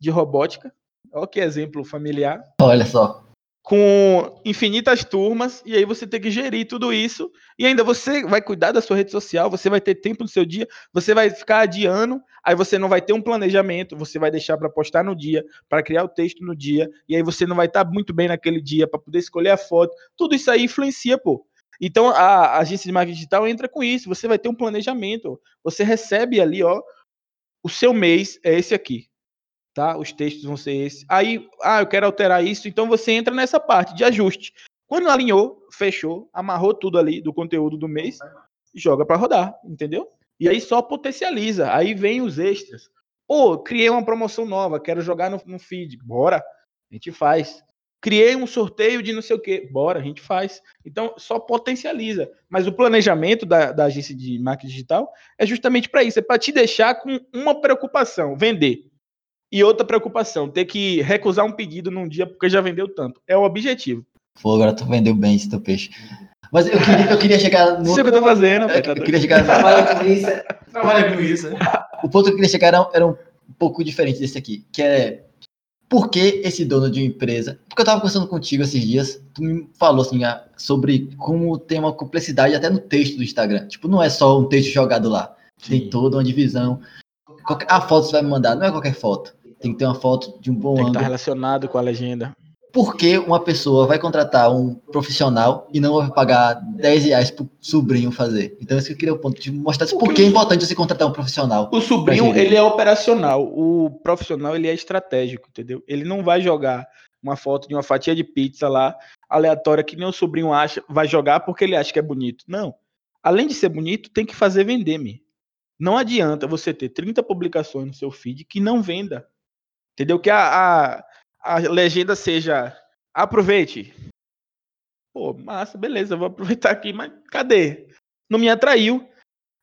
de robótica, olha que exemplo familiar, Olha só. Com infinitas turmas e aí você tem que gerir tudo isso e ainda você vai cuidar da sua rede social, você vai ter tempo no seu dia, você vai ficar adiando, aí você não vai ter um planejamento, você vai deixar para postar no dia, para criar o texto no dia e aí você não vai estar muito bem naquele dia para poder escolher a foto. Tudo isso aí influencia, pô. Então a, a agência de marketing digital entra com isso, você vai ter um planejamento, você recebe ali, ó, o seu mês é esse aqui tá? Os textos vão ser esses. Aí, ah, eu quero alterar isso, então você entra nessa parte de ajuste. Quando alinhou, fechou, amarrou tudo ali do conteúdo do mês, joga para rodar, entendeu? E aí só potencializa. Aí vem os extras. Pô, criei uma promoção nova, quero jogar no, no feed. Bora, a gente faz. Criei um sorteio de não sei o quê. Bora, a gente faz. Então, só potencializa. Mas o planejamento da, da agência de marketing digital é justamente para isso. É para te deixar com uma preocupação: vender. E outra preocupação, ter que recusar um pedido num dia porque já vendeu tanto. É o objetivo. Pô, agora tu vendeu bem esse teu peixe. Mas eu queria, eu queria chegar no. Isso é o que eu tô fazendo, eu, tá eu doido. queria chegar Trabalha com isso. é- Trabalha com isso. né? O ponto que eu queria chegar era, era um pouco diferente desse aqui, que é por que esse dono de uma empresa? Porque eu tava conversando contigo esses dias, tu me falou assim ah, sobre como tem uma complexidade até no texto do Instagram. Tipo, não é só um texto jogado lá. Tem toda uma divisão. Qualquer- a foto que você vai me mandar não é qualquer foto. Tem que ter uma foto de um bom Tem que estar ângulo. relacionado com a legenda. Por que uma pessoa vai contratar um profissional e não vai pagar 10 reais pro sobrinho fazer? Então, esse que eu queria o ponto de mostrar por que é importante você contratar um profissional. O sobrinho, ele é operacional. O profissional, ele é estratégico, entendeu? Ele não vai jogar uma foto de uma fatia de pizza lá, aleatória, que nem o sobrinho acha, vai jogar porque ele acha que é bonito. Não. Além de ser bonito, tem que fazer vender, me. Não adianta você ter 30 publicações no seu feed que não venda. Entendeu? Que a, a, a legenda seja aproveite. Pô, massa, beleza, vou aproveitar aqui, mas cadê? Não me atraiu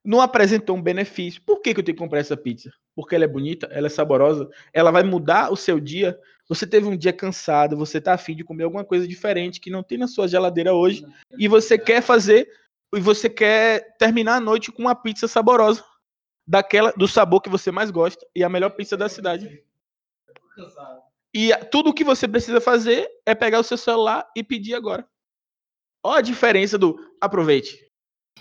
não apresentou um benefício. Por que, que eu tenho que comprar essa pizza? Porque ela é bonita, ela é saborosa, ela vai mudar o seu dia. Você teve um dia cansado, você tá afim de comer alguma coisa diferente que não tem na sua geladeira hoje, e você quer fazer, e você quer terminar a noite com uma pizza saborosa, daquela do sabor que você mais gosta, e a melhor pizza da cidade. E tudo o que você precisa fazer é pegar o seu celular e pedir agora. Olha a diferença do aproveite.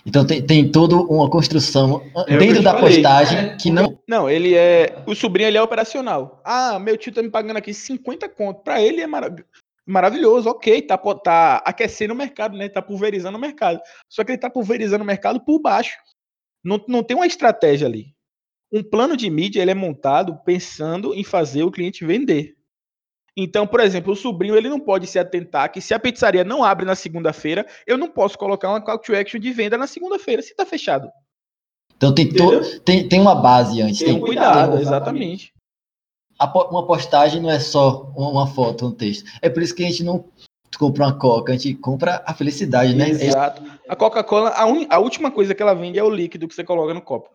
Então tem, tem toda uma construção É eu dentro da falei. postagem que não. Não, ele é. O sobrinho ele é operacional. Ah, meu tio tá me pagando aqui 50 conto. Pra ele é mara- maravilhoso, ok. Tá, tá aquecendo o mercado, né? Tá pulverizando o mercado. Só que ele tá pulverizando o mercado por baixo. Não, não tem uma estratégia ali. Um plano de mídia ele é montado pensando em fazer o cliente vender. Então, por exemplo, o sobrinho ele não pode se atentar que se a pizzaria não abre na segunda-feira, eu não posso colocar uma call to action de venda na segunda-feira, se tá fechado. Então tem, to, tem, tem uma base antes. Tem um cuidado, exatamente. uma postagem não é só uma foto, um texto. É por isso que a gente não compra uma coca, a gente compra a felicidade, né? Exato. A Coca-Cola, a, uni- a última coisa que ela vende é o líquido que você coloca no copo.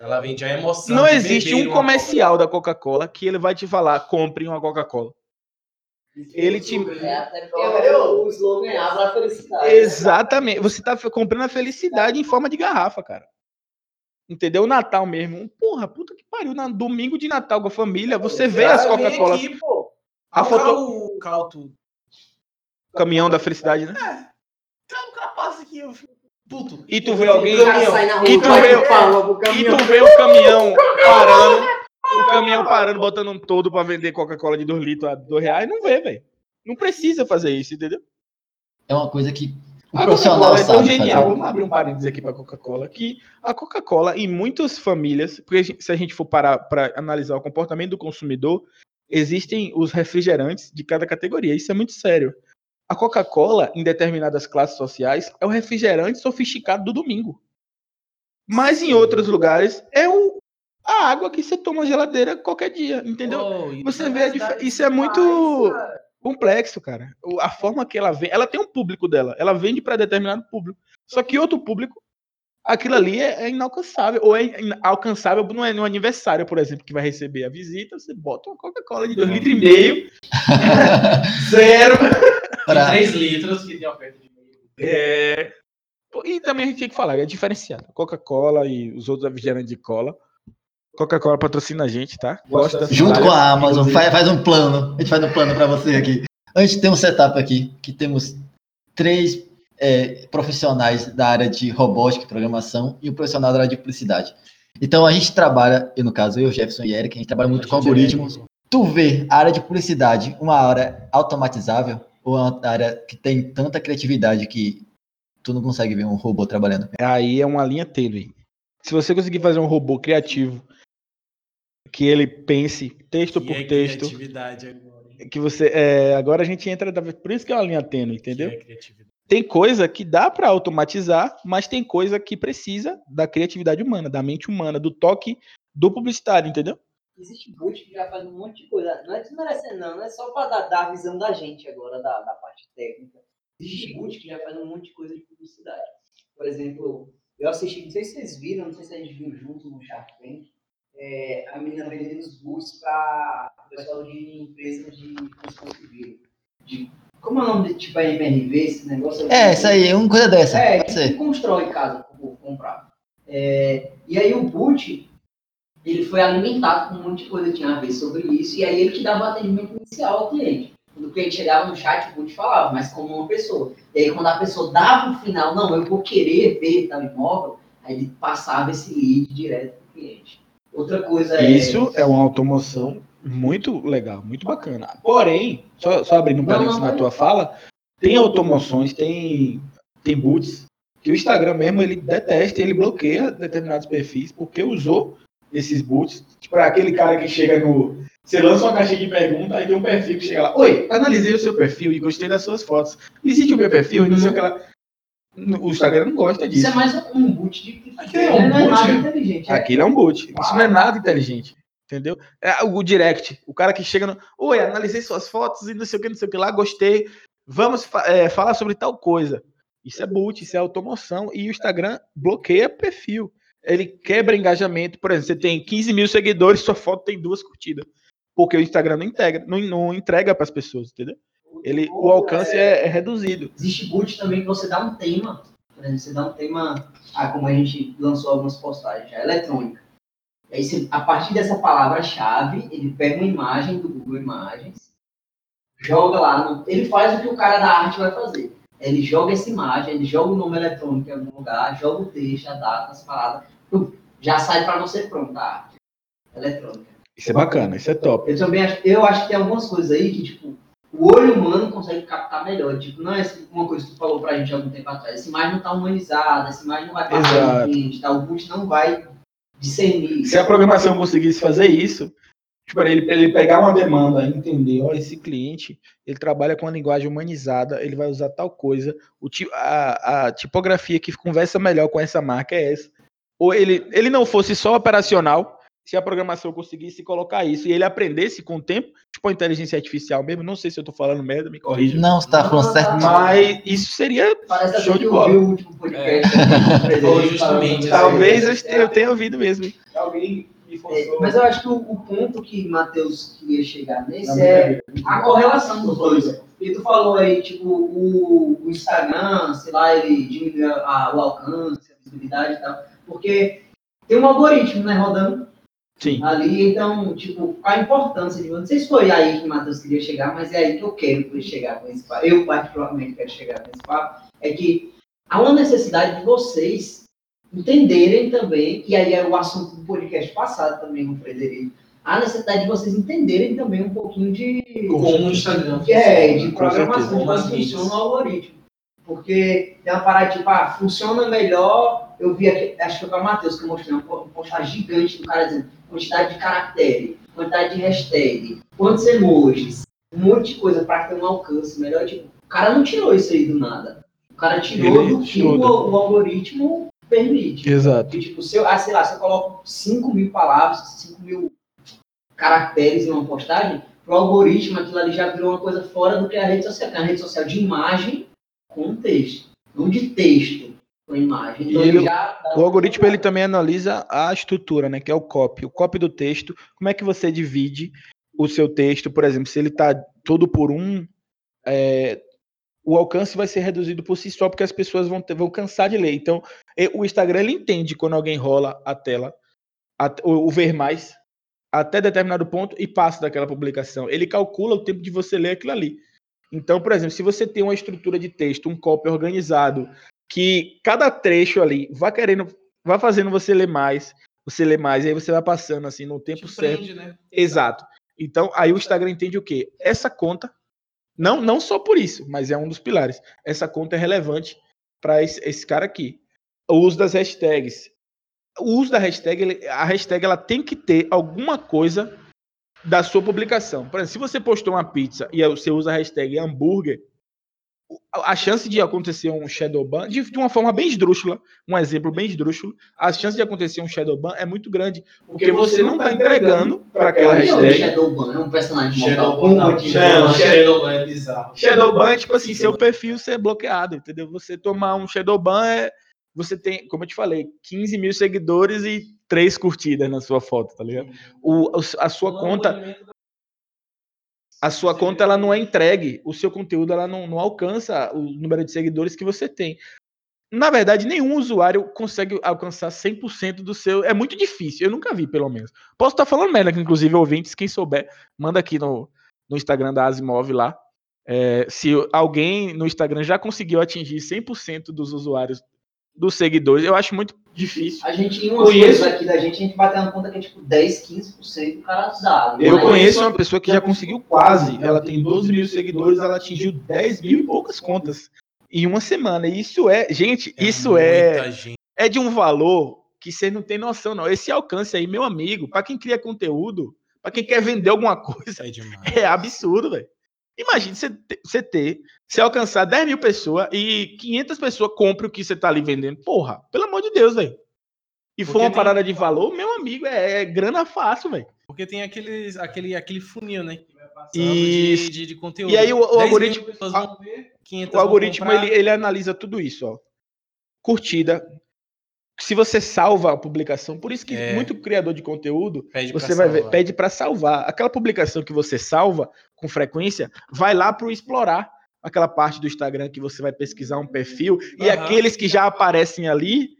Ela vende a emoção. Não existe um comercial da Coca-Cola que ele vai te falar, compre uma Coca-Cola. Ele te- É, o slogan é a felicidade. Exatamente. Você tá f- comprando a felicidade em forma de garrafa, cara. Entendeu? O Natal mesmo. Porra, puta que pariu. Na, domingo de Natal com a família, você vê as Coca-Cola. A foto. o. Caminhão da felicidade, né? Então, o cara passa aqui, eu fico puto. E tu vê alguém. Rua, E tu vê- palma E tu vê o caminhão parando. O caminhão parando, botando um todo pra vender Coca-Cola de 2 litros a 2 reais. Não vê, velho. Não precisa fazer isso, entendeu? É uma coisa que o A profissional é tão sabe genial. fazer. Vamos abrir um parênteses aqui para a Coca-Cola. Que a Coca-Cola, em muitas famílias, porque se a gente for parar para analisar o comportamento do consumidor, existem os refrigerantes de cada categoria. Isso é muito sério. A Coca-Cola, em determinadas classes sociais, é o refrigerante sofisticado do domingo. Mas em outros lugares, é o, a água que você toma na geladeira qualquer dia, entendeu? Oh, Você na vê a isso é muito complexo, cara. A forma que ela vende, ela tem um público dela, ela vende para determinado público. Só que outro público, aquilo ali é, é inalcançável ou é alcançável no, no aniversário, por exemplo, que vai receber a visita, você bota uma Coca-Cola de 2 litros e meio, zero. de Pra- 3 litros que tem oferta de meio. É, E também a gente tem que falar, é diferenciado. Coca-Cola e os outros refrigerantes de cola. Coca-Cola patrocina a gente, tá? Gosta Junto com a Amazon, faz, faz um plano. A gente faz um plano para você aqui. A gente tem um setup aqui que temos três é, profissionais da área de robótica e programação e um profissional da área de publicidade. Então a gente trabalha, eu no caso, eu, Jefferson e Eric, a gente trabalha muito com algoritmos. Tu vê a área de publicidade uma área automatizável ou uma área que tem tanta criatividade que tu não consegue ver um robô trabalhando? Aí é uma linha tênue. Se você conseguir fazer um robô criativo, que ele pense texto Que por é texto, criatividade agora. hein? que você. é, agora a gente entra. da- Por isso que é uma linha tênue, entendeu? Que é criatividade. Tem coisa que dá para automatizar, mas tem coisa que precisa da criatividade humana, da mente humana, do toque do publicitário, entendeu? Existe boot que já faz um monte de coisa. Não é desmerecendo, não. Não é só para dar, dar a visão da gente agora, da, da parte técnica. Existe boot que já faz um monte de coisa de publicidade. Por exemplo, eu assisti, não sei se vocês viram, não sei se a gente viu junto no Shark Tank, é, a menina vendendo os boots para o pessoal de empresas de construção civil. De, como é o nome de tipo MRV, esse negócio? É, isso aí, uma coisa dessa. É, que ser. constrói casa povo comprar. É, e aí o boot, ele foi alimentado com um monte de coisa que tinha a ver sobre isso, e aí ele que dava o atendimento inicial ao cliente. Quando o cliente chegava no chat, o boot falava, mas como uma pessoa. E aí quando a pessoa dava o final, não, eu vou querer ver tal imóvel, aí ele passava esse lead direto para o cliente. Outra coisa é... Isso é uma automação muito legal, muito bacana. Porém, só, só abrindo um parênteses na tua fala, tem automações, tem, tem boots, que o Instagram mesmo ele detesta, ele bloqueia determinados perfis, porque usou esses boots. Tipo, é aquele cara que chega no. Você lança uma caixinha de pergunta, aí tem um perfil que chega lá. Oi, analisei o seu perfil e gostei das suas fotos. Visite o meu perfil e não sei o que lá. O Instagram não gosta Isso disso. é mais um boot de... Aquilo é um é boot, né? é- Aquilo é um boot. Isso não é nada inteligente. Entendeu? É o direct. O cara que chega no. Oi, analisei suas fotos e não sei o que, não sei o que lá, gostei. Vamos é, falar sobre tal coisa. Isso é boot, isso é automoção. E o Instagram bloqueia perfil. Ele quebra engajamento. Por exemplo, você tem 15 mil seguidores, sua foto tem duas curtidas. Porque o Instagram não integra, não, não entrega para as pessoas, entendeu? Ele, o alcance é, é reduzido. Existe boot também que você dá um tema. Por exemplo, você dá um tema, ah, como a gente lançou algumas postagens, já, eletrônica. Aí, você, a partir dessa palavra-chave, ele pega uma imagem do Google Imagens, joga lá, no- ele faz o que o cara da arte vai fazer. ele joga essa imagem, ele joga o nome eletrônico em algum lugar, joga o texto, a data, as pum, já sai para você pronta a arte eletrônica. Isso é bacana, isso é top. Eu também acho, eu acho que tem algumas coisas aí que, tipo, o olho humano consegue captar melhor. Tipo, não é essa- uma coisa que tu falou pra gente há algum tempo atrás. Essa imagem não tá humanizada, essa imagem não vai passar Exato. gente, tá? O boot não vai discernir. Se a programação conseguisse fazer isso, tipo, ele, ele pegar uma demanda, entender, ó, esse cliente, ele trabalha com a linguagem humanizada, ele vai usar tal coisa, o, a, a tipografia que conversa melhor com essa marca é essa. Ou ele, ele não fosse só operacional, se a programação conseguisse colocar isso e ele aprendesse com o tempo, tipo a inteligência artificial mesmo, não sei se eu tô falando merda, me corrija. Não, você tá falando certo. Mas isso seria. Parece Show até de que bola. eu vi o último podcast. Foi justamente, Talvez eu eu tenha ouvido mesmo. Alguém me É, Mas eu acho que o, o ponto que Matheus queria chegar nesse é a correlação dos dois. E tu falou aí, tipo, o, o Instagram, sei lá, ele diminui a- a- o alcance, a visibilidade e tal. Porque tem um algoritmo, né, rodando Sim. ali, então, tipo, a importância de. Não sei se foi aí que o Matheus queria chegar, mas é aí que eu quero chegar com esse papo. Eu, particularmente, quero chegar com esse papo. É que há uma necessidade de vocês entenderem também, e aí é o assunto do podcast passado também com o Frederico, há necessidade de vocês entenderem também um pouquinho de. Como o Instagram. É, de Com programação, de como funciona o algoritmo. Porque tem uma parada tipo, ah, funciona melhor. Eu vi aqui, acho que foi com o Matheus que eu mostrei, uma po- postagem gigante do cara dizendo quantidade de caractere, quantidade de hashtag, quantos emojis, um monte de coisa para ter um alcance melhor. Tipo, o cara não tirou isso aí do nada. O cara tirou Ele do que tirou o, o algoritmo permite. Exato. Porque, tipo, se eu, ah, sei lá, se eu coloco 5 mil palavras, 5 mil caracteres em uma postagem, pro algoritmo aquilo ali já virou uma coisa fora do que é a rede social. que é a rede social de imagem com texto, não de texto imagem. Então, E ele- O algoritmo ele também analisa a estrutura, né, que é o copy, o copy do texto. Como é que você divide o seu texto, por exemplo, se ele está todo por um, é, o alcance vai ser reduzido por si só, porque as pessoas vão, ter- vão cansar de ler. Então, o Instagram ele entende quando alguém rola a tela, a- o, o ver mais, até determinado ponto e passa daquela publicação. Ele calcula o tempo de você ler aquilo ali. Então, por exemplo, se você tem uma estrutura de texto, um copy organizado, que cada trecho ali vai querendo, vai fazendo você ler mais, você lê mais, e aí você vai passando assim no tempo Te certo. prende, né? Exato. Então, aí o Instagram entende o quê? Essa conta, não, não só por isso, mas é um dos pilares. Essa conta é relevante para esse, esse cara aqui. O uso das hashtags. O uso da hashtag, a hashtag ela tem que ter alguma coisa da sua publicação. Por exemplo, se você postou uma pizza e você usa a hashtag hambúrguer, a chance de acontecer um shadow ban, de, de uma forma bem esdrúxula, um exemplo bem esdrúxulo, a chance de acontecer um shadow ban é muito grande, porque você não está entregando para aquela hashtag. Shadowban é um personagem Shadow mortal Ban, Shadow-? Shadow Ban é bizarro. Shadowban é tipo assim, seu perfil ser bloqueado, entendeu? Você tomar um Shadowban é. Você tem, como eu te falei, 15 mil seguidores e três curtidas na sua foto, tá ligado? O- a sua conta, a sua conta ela não é entregue, o seu conteúdo ela não, não alcança o número de seguidores que você tem. Na verdade, nenhum usuário consegue alcançar 100% do seu. É muito difícil, eu nunca vi, pelo menos. Posso estar falando merda, que inclusive ouvintes, quem souber, manda aqui no, no Instagram da Asimov lá. É, se alguém no Instagram já conseguiu atingir 100% dos usuários, dos seguidores, eu acho muito difícil. A gente, em umas Conheço- coisas aqui da gente, a gente bateu uma conta que é tipo 10, 15% do cara dá. Eu conheço uma pessoa que já conseguiu quase. Ela tem 12 mil seguidores, ela atingiu 10 mil e poucas contas em uma semana. E Isso é, gente, isso é, gente. é de um valor que você não tem noção, não. Esse alcance aí, meu amigo, para quem cria conteúdo, para quem quer vender alguma coisa, É é absurdo, velho. Imagine você ter, você ter, você alcançar 10 mil pessoas e 500 pessoas comprem o que você tá ali vendendo. Porra, pelo amor de Deus, velho. E for Porque uma tem- parada de valor, meu amigo, é, é grana fácil, velho. Porque tem aqueles, aquele, aquele funil, né? Isso. de, de, de conteúdo. E aí o- o 10 mil algoritmo- ver, 500 O algoritmo ele, ele analisa tudo isso, ó. Curtida. Se você salva a publicação, por isso que É. muito criador de conteúdo, Pede você vai ver, pede para salvar. Aquela publicação que você salva com frequência, vai lá para explorar aquela parte do Instagram que você vai pesquisar um perfil e Aham. aqueles que já aparecem ali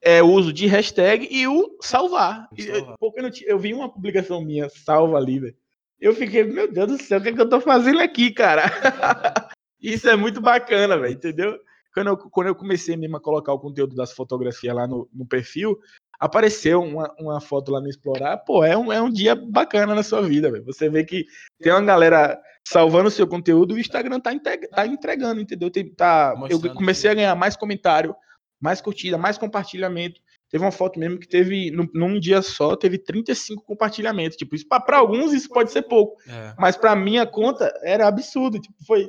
é o uso de hashtag e o salvar. E. Porque eu, eu vi uma publicação minha salva ali, velho. Eu fiquei, meu Deus do céu, o que, é que eu tô fazendo aqui, cara? Isso é muito bacana, velho, entendeu? Quando eu, quando eu comecei mesmo a colocar o conteúdo das fotografias lá no, no perfil, apareceu uma, uma foto lá no Explorar, pô, é um, é um dia bacana na sua vida, velho. Você vê que tem uma galera salvando o seu conteúdo e o Instagram tá, entrega, tá entregando, entendeu? Tem, tá, eu comecei a ganhar mais comentário, mais curtida, mais compartilhamento. Teve uma foto mesmo que teve, num, num dia só, teve 35 compartilhamentos. Tipo, isso para alguns isso pode ser pouco, é. mas para minha conta era absurdo. Tipo, foi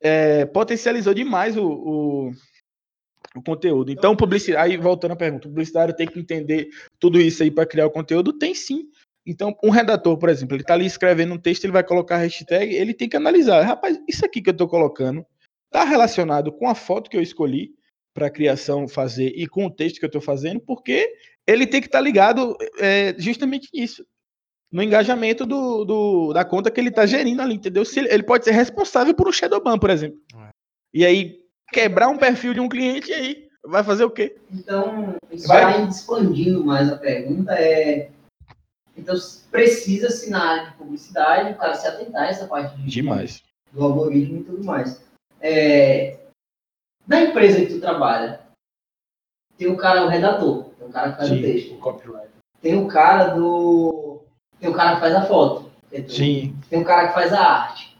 é, potencializou demais o, o, o, conteúdo. Então, publicidade, aí voltando à pergunta, o publicitário tem que entender tudo isso aí para criar o conteúdo? Tem sim. Então, um redator, por exemplo, ele está ali escrevendo um texto, ele vai colocar hashtag, ele tem que analisar. Rapaz, isso aqui que eu estou colocando está relacionado com a foto que eu escolhi para a criação fazer e com o texto que eu estou fazendo, porque ele tem que estar tá ligado é, justamente nisso. No engajamento do, do, da conta que ele está gerindo ali, entendeu? Se ele, ele, pode ser responsável por um shadow ban, por exemplo. É. E aí, quebrar um perfil de um cliente, e aí vai fazer o quê? Então, isso vai expandindo mais a pergunta. É... Então, precisa-se na área de publicidade o cara se atentar a essa parte de, Demais. do algoritmo e tudo mais. É, na empresa que tu trabalha, tem o cara, o redator, tem o cara que faz Sim, o texto. O copyright. Tem o cara do. Tem o cara que faz a foto. Sim. Tem o cara que faz a arte.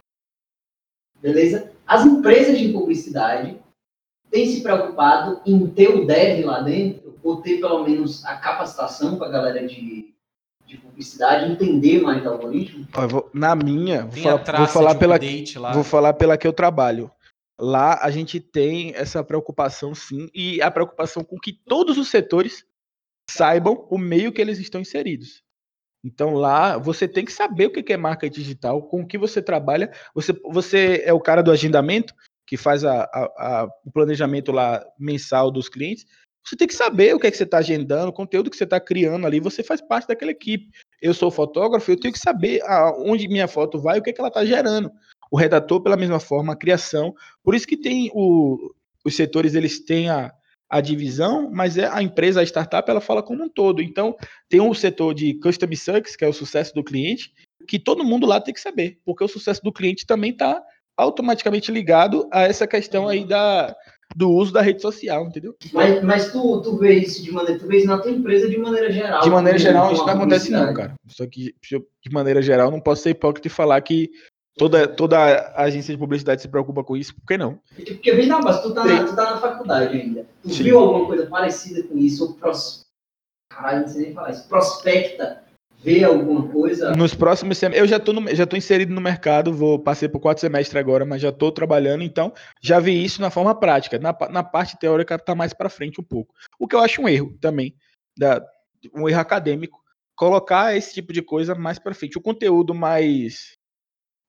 Beleza? As empresas de publicidade têm se preocupado em ter o dev lá dentro, ou ter pelo menos a capacitação para a galera de, de publicidade entender mais do algoritmo? Vou, na minha, vou falar, vou falar pela, vou falar pela que eu trabalho. Lá a gente tem essa preocupação sim, e a preocupação com que todos os setores saibam o meio que eles estão inseridos. Então lá você tem que saber o que é marca digital, com o que você trabalha. Você, você é o cara do agendamento, que faz a, a, a, o planejamento lá mensal dos clientes. Você tem que saber o que é que você está agendando, o conteúdo que você está criando ali. Você faz parte daquela equipe. Eu sou fotógrafo, eu tenho que saber aonde minha foto vai, o que é que ela está gerando o redator pela mesma forma, a criação. Por isso que tem o, os setores, eles têm a, a divisão, mas é a empresa, a startup, ela fala como um todo. Então, tem um setor de Custom Success, que é o sucesso do cliente, que todo mundo lá tem que saber, porque o sucesso do cliente também está automaticamente ligado a essa questão aí da, do uso da rede social, entendeu? Mas, mas tu, tu vê isso de maneira, tu vê isso na tua empresa de maneira geral. De maneira geral, isso não acontece não, cara. Só que de maneira geral, não posso ser hipócrita e falar que Toda, toda agência de publicidade se preocupa com isso, por que não? Porque, veja, não, mas tu tá, na, tu tá na faculdade ainda. Tu Sim. viu alguma coisa parecida com isso? Ou pros... Caralho, não sei nem falar isso. Prospecta vê alguma coisa? Nos próximos semestres, eu já tô, no, já tô inserido no mercado, vou passei por quatro semestres agora, mas já tô trabalhando, então já vi isso na forma prática. Na, na parte teórica tá mais para frente um pouco. O que eu acho um erro também, da, um erro acadêmico, colocar esse tipo de coisa mais para frente. O conteúdo mais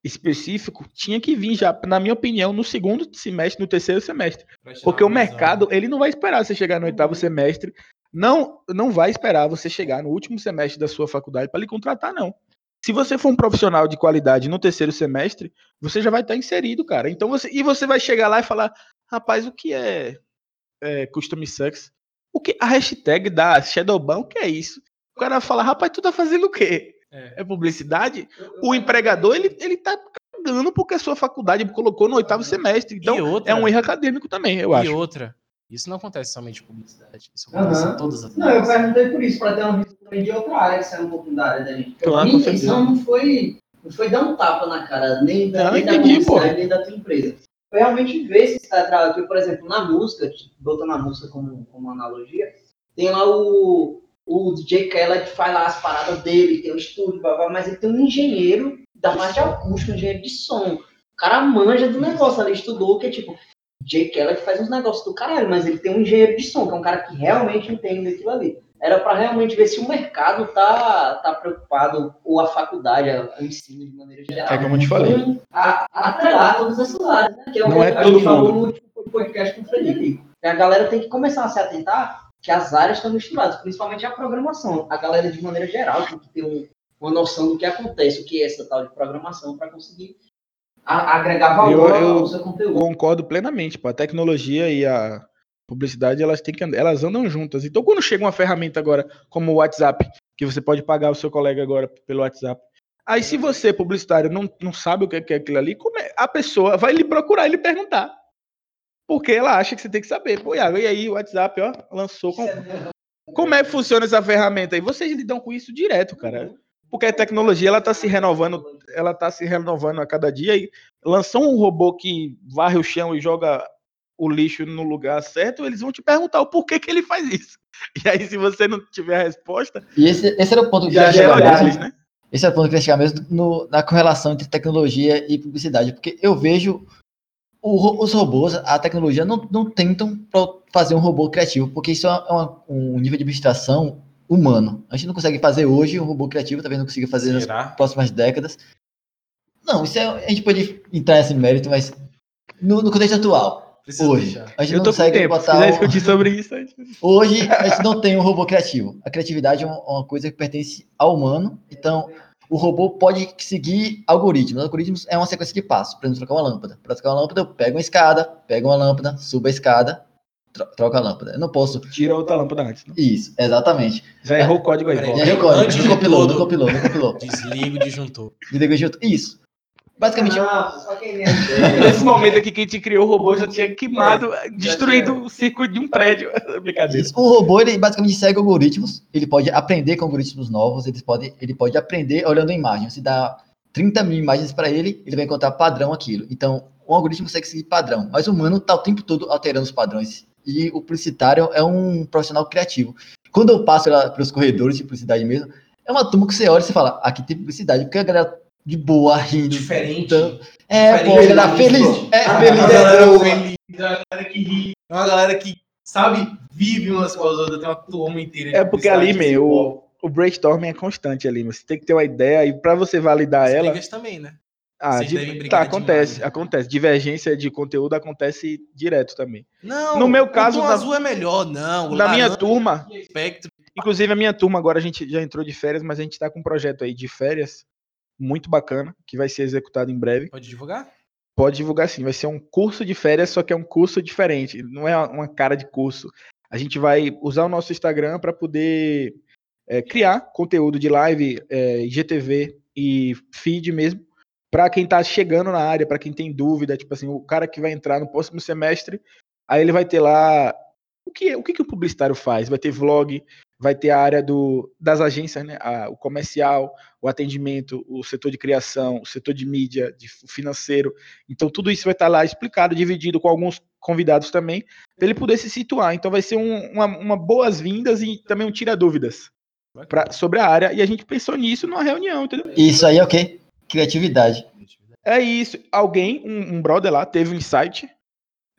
específico tinha que vir já, na minha opinião, no segundo semestre, no terceiro semestre. Porque o mercado, ele não vai esperar você chegar no oitavo semestre, não não vai esperar você chegar no último semestre da sua faculdade para lhe contratar, não. Se você for um profissional de qualidade no terceiro semestre, você já vai estar inserido, cara. Então você e você vai chegar lá e falar, rapaz, o que é, é custom sucks? O que a hashtag da Shadowban, o que é isso? O cara vai falar, rapaz, tu tá fazendo o quê? É, é publicidade, o empregador ele, ele tá cagando porque a sua faculdade colocou no oitavo semestre. Então outra, é um erro acadêmico também, eu e acho. E outra, isso não acontece somente em publicidade, isso acontece uhum. em todas as Não, eu perguntei por isso, para ter uma visão de outra área que saiu um pouco da área da gente. Claro, a minha intenção não foi, não foi dar um tapa na cara nem da, nem entendi, da publicidade, nem da tua empresa. Foi realmente ver se está trabalhando, por exemplo, na música, botando a música como, como analogia, tem lá o, o DJ Khaled faz lá as paradas dele, tem um estúdio, mas ele tem um engenheiro da parte acústica, um engenheiro de som. O cara manja do negócio ali, estudou, que é tipo, DJ Khaled faz uns negócios do caralho, mas ele tem um engenheiro de som, que é um cara que realmente entende daquilo ali. Era para realmente ver se o mercado tá, tá preocupado, ou a faculdade, o ensino de maneira geral. É como eu te falei. A, atrelar todas essas áreas, né? Que é o Não que é a gente falou no podcast com o Frederico. A galera tem que começar a se atentar que as áreas estão misturadas, principalmente a programação. A galera, de maneira geral, tem que ter um, uma noção do que acontece, o que é essa tal de programação, para conseguir a, agregar valor eu, eu ao seu conteúdo. Concordo plenamente. Pô. A tecnologia e a publicidade, elas, têm que, elas andam juntas. Então, quando chega uma ferramenta agora, como o WhatsApp, que você pode pagar o seu colega agora pelo WhatsApp, Aí, se você, publicitário, não, não sabe o que é é aquilo ali, como é- a pessoa vai lhe procurar e lhe perguntar. Porque ela acha que você tem que saber. Pô, Iago, e aí o WhatsApp, ó, lançou. Com... Como é que funciona essa ferramenta aí? Vocês lidam com isso direto, cara. Porque a tecnologia, ela tá se renovando, ela tá se renovando a cada dia e lançou um robô que varre o chão e joga o lixo no lugar certo, eles vão te perguntar o porquê que ele faz isso. E aí, se você não tiver a resposta, E esse, esse era o ponto que eu já chegar deles, mesmo. né? Esse é o ponto que eu queria chegar mesmo no- na correlação entre tecnologia e publicidade. Porque eu vejo o os robôs, a tecnologia, não, não tentam fazer um robô criativo, porque isso é uma- um nível de abstração humano. A gente não consegue fazer hoje um robô criativo, talvez não consiga fazer nas Será? próximas décadas. Não, isso é, a gente pode entrar nesse mérito, mas no, no contexto atual, Precisa hoje, deixar. a gente Eu não consegue tempo. Botar. um- discutir sobre isso, a gente- Hoje a gente não tem um robô criativo. A criatividade é uma, uma coisa que pertence ao humano. Então, o robô pode seguir algoritmos. Algoritmos é uma sequência de passos. Por exemplo, trocar uma lâmpada. Para trocar uma lâmpada, eu pego uma escada, pego uma lâmpada, subo a escada, tro troco a lâmpada. Eu não posso. tira outra lâmpada antes. Né? Isso, exatamente. Já errou o código aí. Peraí. E volta. aí, código, Antes não de compilou, não compilou, não compilou. Desliga o disjuntor. Desliga junto. Isso. Basicamente, Não, só quem é. Nesse momento aqui, quem te criou o robô já tinha queimado, destruído o circuito de um prédio. Brincadeira. O robô, ele basicamente segue algoritmos, ele pode aprender com algoritmos novos, ele pode, ele pode aprender olhando a imagem. Se dá 30 mil imagens para ele, ele vai encontrar padrão aquilo. Então, o algoritmo consegue seguir padrão, mas o humano está o tempo todo alterando os padrões. E o publicitário é um profissional criativo. Quando eu passo pela- pelos corredores de publicidade mesmo, é uma turma que você olha e você fala, aqui tem publicidade, porque a galera de boa, rindo. Diferente. Então, é, pô, a Diferente galera da feliz. É, Ah, feliz. É galera boa. feliz, galera que ri. É uma galera que, sabe, vive umas com as outras. Tem uma turma inteira. de É porque ali, publicidade, meu, assim, o, o brainstorming é constante ali. meu. Você tem que ter uma ideia e para você validar As ela. brigas também, né? Ah, brigar tá, acontece, demais, né? acontece. Divergência de conteúdo acontece direto também. Não, No meu o caso, tom na- azul é melhor, não. O Na minha turma, espectro. inclusive a minha turma agora a gente já entrou de férias, mas a gente tá com um projeto aí de férias muito bacana, que vai ser executado em breve. Pode divulgar? Pode divulgar sim, vai ser um curso de férias, só que é um curso diferente, não é uma cara de curso. A gente vai usar o nosso Instagram para poder é, criar conteúdo de live, é, IGTV e feed mesmo, para quem tá chegando na área, para quem tem dúvida, tipo assim, o cara que vai entrar no próximo semestre, aí ele vai ter lá o que o que, que o publicitário faz? Vai ter vlog, vai ter a área do, das agências, né? A- o comercial, o atendimento, o setor de criação, o setor de mídia, de financeiro. Então tudo isso vai estar lá explicado, dividido com alguns convidados também, para ele poder se situar. Então vai ser um, uma, uma boas-vindas e também um tira dúvidas pra, sobre a área. E a gente pensou nisso numa reunião, entendeu? Isso aí é o quê? Criatividade. É isso. Alguém, um, um brother lá, teve um insight,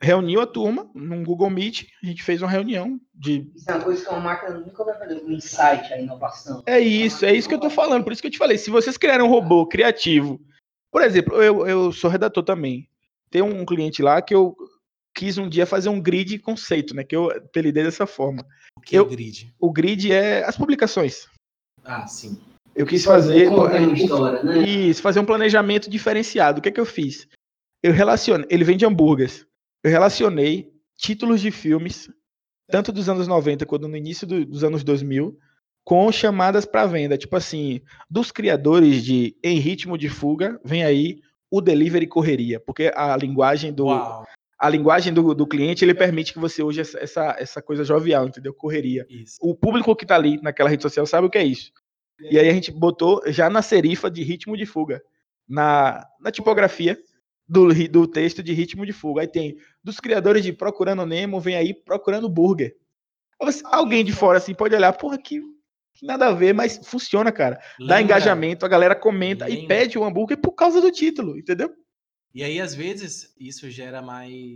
reuniu a turma num Google Meet, a gente fez uma reunião de Isso é uma coisa que uma máquina nunca vai fazer, o insight, a inovação. É isso, é isso que eu tô falando. Por isso que eu te falei. Se vocês criarem um robô criativo, por exemplo, eu, eu sou redator também. Tem um cliente lá que eu quis um dia fazer um grid conceito, né? Que eu apelidei dessa forma. O que é Eu- o grid? O grid é as publicações. Ah, sim. Eu quis fazer. Conta uma história, né? Isso, fazer um planejamento diferenciado. O que é que eu fiz? Eu relacionei. Ele vende hambúrgueres. Eu relacionei títulos de filmes, tanto dos anos 90 quanto no início do- dos anos 2000, com chamadas para venda. Tipo assim, dos criadores de Em Ritmo de Fuga, vem aí o Delivery Correria, porque a linguagem do, Uau, a linguagem do, do cliente ele permite que você use essa, essa, coisa jovial, entendeu? Correria isso. o público que tá ali naquela rede social sabe o que é isso. E aí a gente botou já na serifa de ritmo de fuga, na, na tipografia do, do texto de ritmo de fuga. Aí tem dos criadores de Procurando Nemo, vem aí Procurando Burger. Alguém de fora assim pode olhar, porra, que, que nada a ver, mas funciona, cara. Dá Lembra- engajamento, a galera comenta e Lembra- pede o hambúrguer por causa do título, entendeu? E aí, às vezes, isso gera mais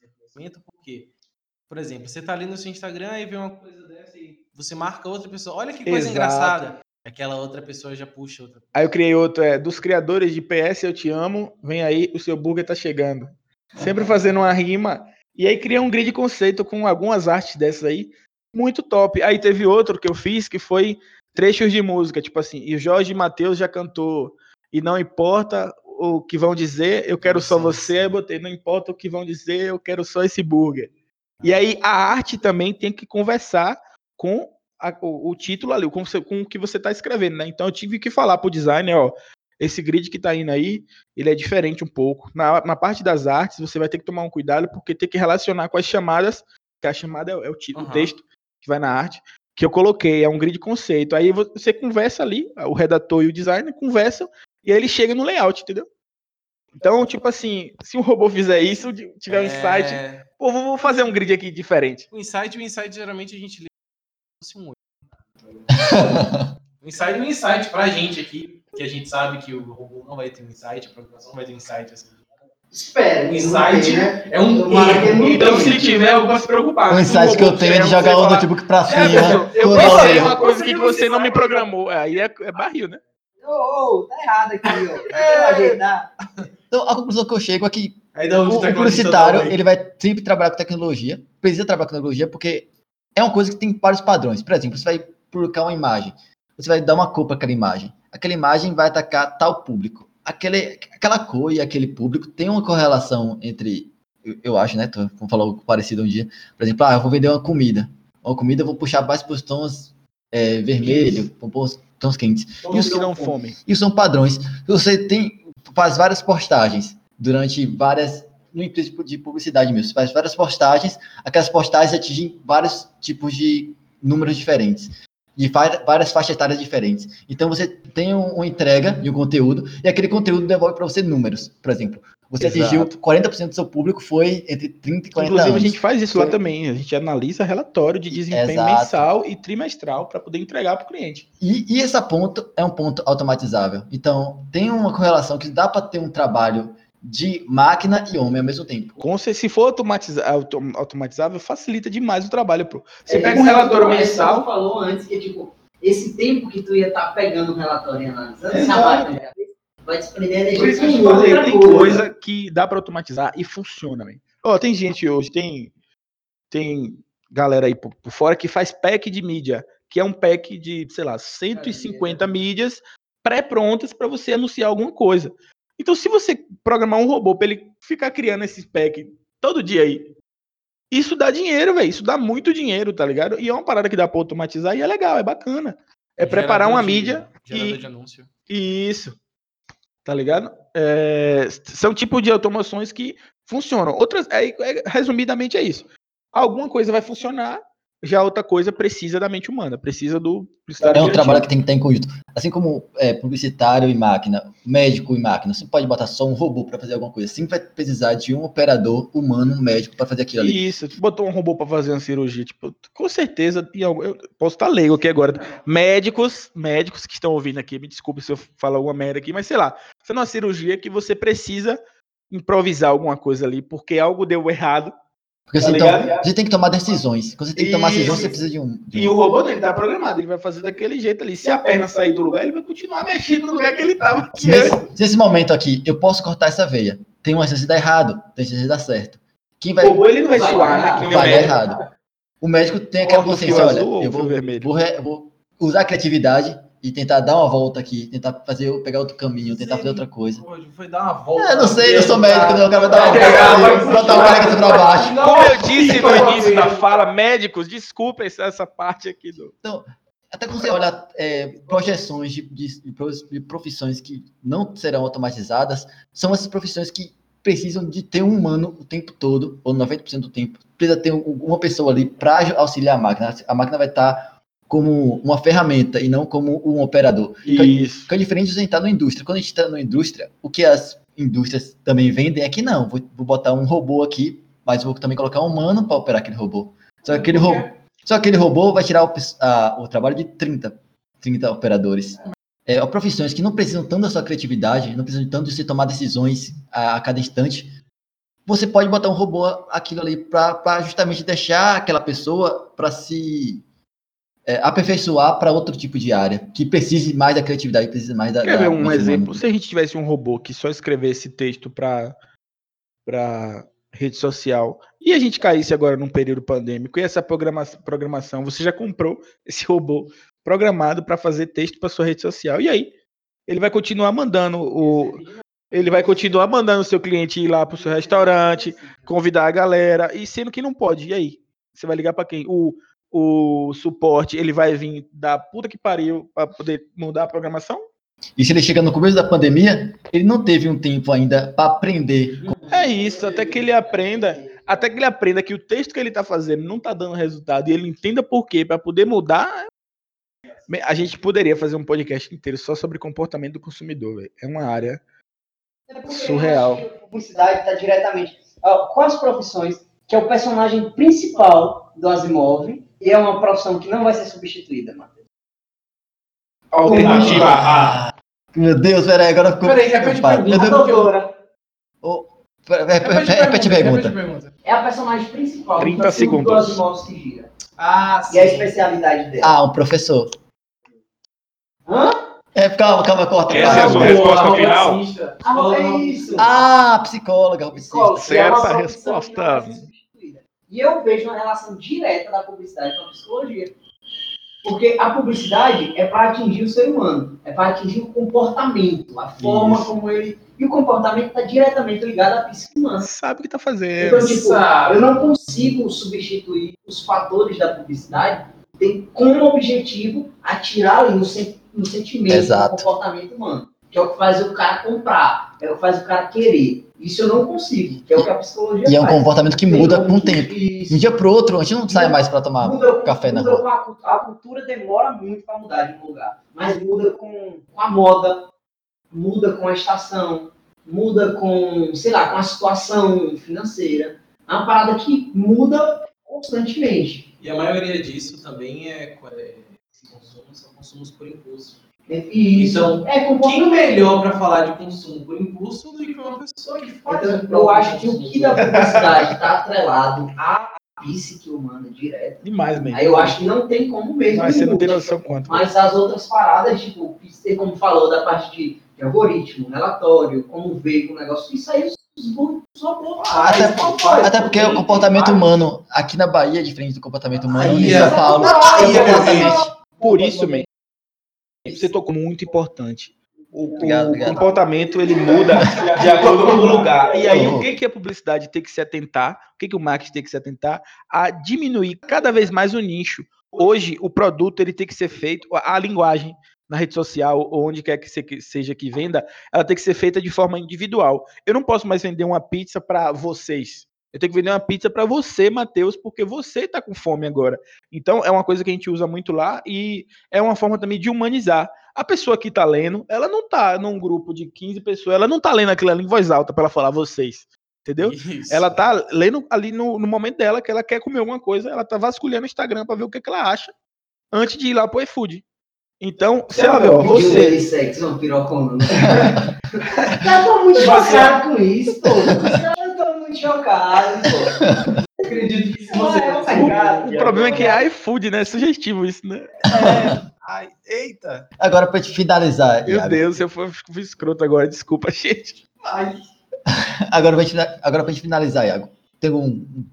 reconhecimento, porque, por exemplo, você tá ali no seu Instagram e vê uma coisa dessa e você marca outra pessoa. Olha que coisa Exato. engraçada. Aquela outra pessoa já puxa outra. Aí eu criei outro, é, dos criadores de PS Eu Te Amo, vem aí, o seu burger tá chegando. Sempre fazendo uma rima. E aí criei um grid conceito com algumas artes dessas aí, muito top. Aí teve outro que eu fiz, que foi trechos de música, tipo assim, e o Jorge Matheus já cantou, e não importa o que vão dizer, eu quero só você, eu botei, não importa o que vão dizer, eu quero só esse burger. E aí a arte também tem que conversar com a- o, o título ali, com, com o que você está escrevendo, né? Então eu tive que falar pro designer, ó, esse grid que tá indo aí, ele é diferente um pouco. Na, na parte das artes, você vai ter que tomar um cuidado, porque tem que relacionar com as chamadas, que a chamada é, o- é o título, Aham. o texto que vai na arte, que eu coloquei, é um grid conceito. Aí vo- você conversa ali, o redator e o designer conversam, e aí ele chega no layout, entendeu? Então, tipo assim, se um robô fizer isso, tiver um insight, É, pô, vou fazer um grid aqui diferente. O insight, o insight geralmente a gente fosse um. O insight é um insight pra gente aqui, que a gente sabe que o robô não vai ter um insight, a programação não vai ter um insight assim. Espera. O insight né? é um erro. Então, se tiver, eu posso se preocupar. O insight que eu tenho é de um jogar o notebook pra É, cima. pessoal, eu toda pensei uma coisa que você não me programou. Aí é, é barril, né? Ô, ô, tá errado aqui, ó. Eu ajeitar. Então, a conclusão que eu chego é que um o, o publicitário, ele vai sempre trabalhar com tecnologia, precisa trabalhar com tecnologia, porque é uma coisa que tem vários padrões. Por exemplo, você vai publicar uma imagem, você vai dar uma cor para aquela imagem. Aquela imagem vai atacar tal público. Aquele, aquela cor e aquele público tem uma correlação entre, eu, eu acho, né? Tu falou algo parecido um dia. Por exemplo, ah, eu vou vender uma comida. Uma comida eu vou puxar mais para os tons é, vermelho, para os tons quentes. E os que dão fome? Isso são padrões. Você tem faz várias postagens durante várias no empresa de publicidade mesmo. Você faz várias postagens, aquelas postagens atingem vários tipos de números diferentes de várias faixas etárias diferentes. Então você tem um- uma entrega de um conteúdo e aquele conteúdo devolve para você números. Por exemplo, você Exato. atingiu 40% do seu público foi entre 30 e 40 Inclusive, anos. a gente faz isso lá Foi. também. A gente analisa relatório de desempenho Exato. mensal e trimestral para poder entregar para o cliente. E, e esse ponto é um ponto automatizável. Então, tem uma correlação que dá para ter um trabalho de máquina e homem ao mesmo tempo. Com se, se for automatiza, autom- automatizável, facilita demais o trabalho. Pro. Você É, pega um relatório mensal. Falou antes que, tipo, esse tempo que tu ia estar pegando o relatório e analisando, essa máquina vai desprender energia Por isso que eu falei, outra tem coisa que dá para automatizar e funciona, velho. Ó, tem gente hoje, tem tem galera aí por, por fora que faz pack de mídia, que é um pack de, sei lá, 150 mídias pré-prontas para você anunciar alguma coisa. Então, se você programar um robô para ele ficar criando esses pack todo dia aí, isso dá dinheiro, velho. Isso dá muito dinheiro, tá ligado? E é uma parada que dá para automatizar e é legal, é bacana. É preparar Gerador uma de- mídia Gerador e de anúncio. isso. Tá ligado? É, são tipo de automações que funcionam. Outras, é, é- resumidamente é isso. Alguma coisa vai funcionar, já outra coisa precisa da mente humana, precisa do publicitário É um trabalho que tem que estar em conjunto. Assim como é, publicitário e máquina, médico e máquina, você pode botar só um robô para fazer alguma coisa. Sempre vai precisar de um operador humano, um médico, para fazer aquilo ali. Isso, botou um robô pra fazer uma cirurgia, tipo, com certeza, eu posso estar leigo aqui agora. Médicos, médicos que estão ouvindo aqui, me desculpe se eu falar alguma merda aqui, mas sei lá, você numa cirurgia que você precisa improvisar alguma coisa ali, porque algo deu errado, Porque Tá assim, então, você tem que tomar decisões. Quando você tem que tomar decisões, você precisa de um. de E o robô dele tá programado, ele vai fazer daquele jeito ali. Se a perna sair do lugar, ele vai continuar mexendo no lugar que ele tava. Se nesse, se nesse momento aqui eu posso cortar essa veia, tem uma chance de dar errado, tem chance de dar certo. Quem vai, O robô ele não vai, suar, né? vai dar médico. errado? O médico tem aquela consciência, olha, azul eu vou, vermelho? vou re- vou usar a criatividade e tentar dar uma volta aqui, tentar fazer, pegar outro caminho, tentar fazer outra coisa. Hoje foi dar uma volta. É, não sei, eu sou médico, tá? não, o cara vai dar uma volta, ali, botar o cara aqui pra baixo. Como eu disse no início da fala, médicos, desculpa essa, parte aqui do. Até quando você olha é, projeções de, de- de prof- de profissões que não serão automatizadas, são essas profissões que precisam de ter um humano o tempo todo, ou 90% do tempo. Precisa ter um- uma pessoa ali para auxiliar a máquina. A máquina vai estar como uma ferramenta e não como um operador. Isso. Que é diferente de você entrar na indústria. Quando a gente está na indústria, o que as indústrias também vendem é que não, vou, vou botar um robô aqui, mas vou também colocar um humano para operar aquele robô. Só que aquele robô, só que aquele robô vai tirar o, a- o trabalho de 30, 30 operadores. É, profissões que não precisam tanto da sua criatividade, não precisam tanto de você tomar decisões a, a cada instante. Você pode botar um robô aquilo ali para justamente deixar aquela pessoa para se é, aperfeiçoar para outro tipo de área, que precise mais da criatividade, precise mais da. Quer ver um exemplo? humana. Se a gente tivesse um robô que só escrevesse texto para para rede social e a gente caísse agora num período pandêmico e essa programa programação, você já comprou esse robô programado para fazer texto para sua rede social. E aí, ele vai continuar mandando o ele vai continuar mandando o seu cliente ir lá para o seu restaurante, convidar a galera, e sendo que não pode. E aí? Você vai ligar para quem? O o suporte ele vai vir da puta que pariu para poder mudar a programação? E se ele chega no começo da pandemia, ele não teve um tempo ainda para aprender. É isso, até que ele aprenda, até que ele aprenda que o texto que ele tá fazendo não tá dando resultado e ele entenda por quê, para poder mudar. A gente poderia fazer um podcast inteiro só sobre comportamento do consumidor, véio. É uma área surreal. A publicidade está diretamente. Ó, Quais profissões que é o personagem principal do Asimov e é uma profissão que não vai ser substituída, mano? Alternativa A. Meu Deus, peraí, agora ficou. Peraí, repete a pergunta. A doutora repete, a pergunta. é a personagem principal 30 do do segundos. Asimov que gira. Ah, sim. E a especialidade dela. Ah, um professor. Hã? É, calma, calma, corta. Essa é a sua resposta final? Ah, é isso. Ah, psicóloga, é uma Certa não vai resposta. E eu vejo uma relação direta da publicidade com a psicologia. Porque a publicidade é para atingir o ser humano, é para atingir o comportamento, a forma Isso. como ele. E o comportamento está diretamente ligado à psique humana. Sabe o que tá fazendo. Então, tipo, eu não consigo substituir os fatores da publicidade, tem como objetivo atirar ali no, sen- no sentimento, Exato. no comportamento humano, que é o que faz o cara comprar, é o que faz o cara querer. Isso eu não consigo, que é o que a psicologia E é um faz. comportamento que muda com o tempo. Isso. De um dia pro outro, a gente não sai mais pra tomar Muda- café na muda rua. com a, a cultura demora muito para mudar de um lugar, mas muda com, com a moda, muda com a estação, muda com, sei lá, com a situação financeira. É uma parada que muda constantemente. E a maioria disso também é, é esse consumo, são consumos por impulso. E isso Então, é Quem melhor para falar de consumo por impulso do que uma pessoa que faz Então, eu acho que o que da publicidade está atrelado à psique humana direta, Demais, mesmo. aí eu acho que não tem como mesmo. Mas você não tem noção quanto. Mas as outras paradas, tipo, você como falou da parte de, de algoritmo, relatório, como ver com o negócio, isso aí. Até, até porque o comportamento humano aqui na Bahia é diferente do comportamento humano em Bahia. São Paulo. Exatamente. Por isso, man, você tocou muito importante. O, Obrigado, o obrigado. comportamento ele muda de acordo com o lugar. E aí, o que, que a publicidade tem que se atentar? O que, que o marketing tem que se atentar? A diminuir cada vez mais o nicho. Hoje, o produto ele tem que ser feito, a linguagem na rede social, ou onde quer que seja que venda, ela tem que ser feita de forma individual. Eu não posso mais vender uma pizza para vocês. Eu tenho que vender uma pizza para você, Matheus, porque você tá com fome agora. Então, é uma coisa que a gente usa muito lá e é uma forma também de humanizar. A pessoa que tá lendo, ela não tá num grupo de 15 pessoas, ela não tá lendo aquilo ali em voz alta para ela falar vocês. Entendeu? Isso. Ela tá lendo ali no, no momento dela que ela quer comer alguma coisa, ela tá vasculhando o Instagram para ver o que, que ela acha antes de ir lá pro iFood. Então, se ela vê, ó, você. ele sexo, uma pirocona. Eu tô muito chocado com isso, pô. Muito chocado, pô. acredito que Não, é. O problema é que é iFood, né? É sugestivo isso, né? Ai, eita! Agora pra gente finalizar, Meu Iago. Deus, eu fui, fui escroto agora, desculpa, gente. Ai. Agora pra gente, agora pra gente finalizar, Iago. Tem um.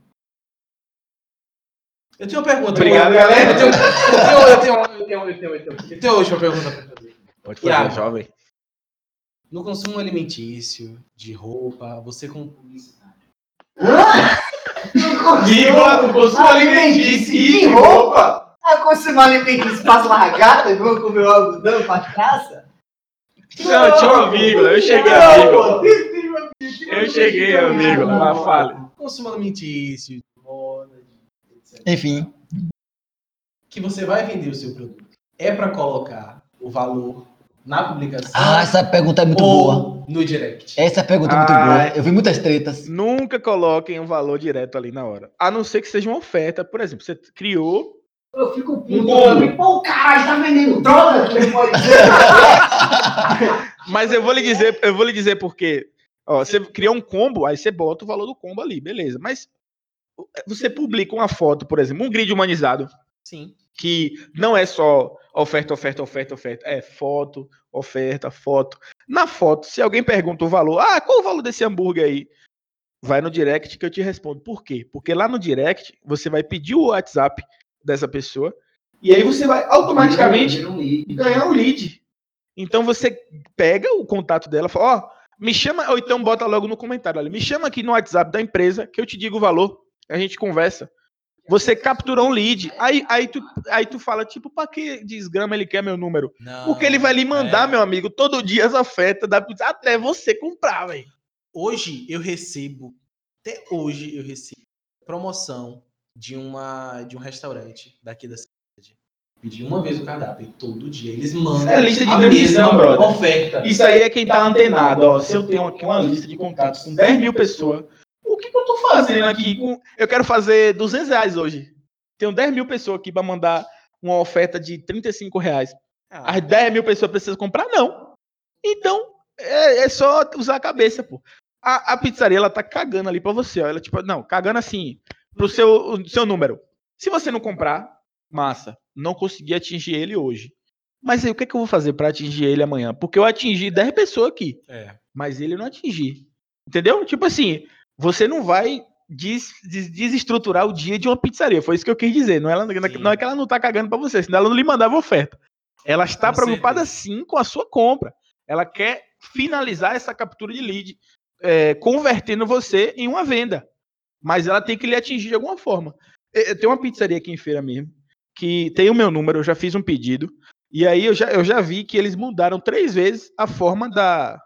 Eu tenho uma pergunta. Obrigado, eu, galera. Eu tenho, eu tenho, eu tenho, eu tenho, eu tenho, eu tenho, eu tenho a última pergunta pra fazer. Pode fazer, fazer, Iago. jovem. No consumo alimentício, de roupa, você como publicitário. Digo, consumo alimentício e roupa? A consumo alimentício passa largata e vou comer o algodão pra traça? Não, tinha uma vírgula, eu cheguei a vírgula. Eu cheguei a vírgula, mas fale. Consumo alimentício, etc. Enfim, Que você vai vender o seu produto. É para colocar o valor na publicação ah, essa pergunta é muito boa. No direct? Essa pergunta é muito Ah. boa. Eu vi muitas tretas. Nunca coloquem um valor direto ali na hora. A não ser que seja uma oferta. Por exemplo, você criou. Eu fico puto. Pô, caralho, tá vendendo droga? Mas eu vou lhe dizer, eu vou lhe dizer por quê. Ó, você criou um combo, aí você bota o valor do combo ali, beleza. Mas você publica uma foto, por exemplo, um grid humanizado, Sim. que não é só oferta, oferta, oferta, oferta. É foto, oferta, foto. Na foto, se alguém pergunta o valor, ah, qual o valor desse hambúrguer aí? Vai no direct que eu te respondo. Por quê? Porque lá no direct você vai pedir o WhatsApp dessa pessoa e aí você vai automaticamente ganhar o lead. Então você pega o contato dela, fala, ó, me chama, ou então bota logo no comentário ali, me chama aqui no WhatsApp da empresa que eu te digo o valor, a gente conversa. Você capturou um lead. Aí, aí, tu, aí tu fala, tipo, pra que desgrama ele quer meu número? Não, Porque ele vai lhe mandar, é. meu amigo, todo dia as ofertas da até você comprar, velho. Hoje eu recebo, até hoje eu recebo promoção de uma de um restaurante daqui da cidade. Pedi uma vez o cardápio todo dia eles mandam É lista de a mesma brother. oferta. Isso aí é quem tá antenado, ó. Se eu tenho aqui uma lista de contatos com 10 mil pessoas, o que, que eu tô fazendo aqui? com- Eu quero fazer 200 reais hoje. Tenho 10 mil pessoas aqui pra mandar uma oferta de 35 reais. Ah, As 10 mil pessoas precisam comprar? Não. Então, é, é só usar a cabeça, pô. A, a pizzaria, ela tá cagando ali pra você, ó. Ela, tipo, não, cagando assim, pro seu, o seu número. Se você não comprar, massa. Não consegui atingir ele hoje. Mas aí, o que, que eu vou fazer pra atingir ele amanhã? Porque eu atingi 10 pessoas aqui, é. mas ele não atingi. Entendeu? Tipo assim, você não vai des- des- desestruturar o dia de uma pizzaria. Foi isso que eu quis dizer. Não é, ela, Sim. não é que ela não tá cagando pra você, senão ela não lhe mandava oferta. Ela está Com preocupada certeza. sim com a sua compra. Ela quer finalizar essa captura de lead, é, convertendo você em uma venda. Mas ela tem que lhe atingir de alguma forma. Tenho uma pizzaria aqui em feira mesmo, que tem o meu número, eu já fiz um pedido. E aí eu já, eu já vi que eles mudaram três vezes a forma da,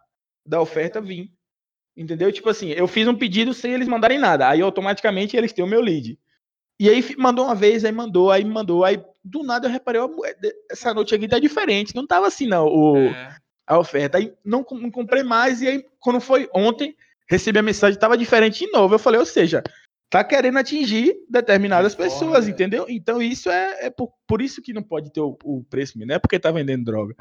da oferta vir. Entendeu? Tipo assim, eu fiz um pedido sem eles mandarem nada. Aí automaticamente eles têm o meu lead. E aí mandou uma vez, aí mandou, aí mandou. Aí do nada eu reparei, ó, essa noite aqui tá diferente. Não tava assim, não, o, É. a oferta. Aí não, não comprei mais. E aí, quando foi ontem, recebi a mensagem, tava diferente de novo. Eu falei, ou seja, tá querendo atingir determinadas De forma, pessoas, né? entendeu? Então isso é, é por, por isso que não pode ter o, o preço, não é porque tá vendendo droga.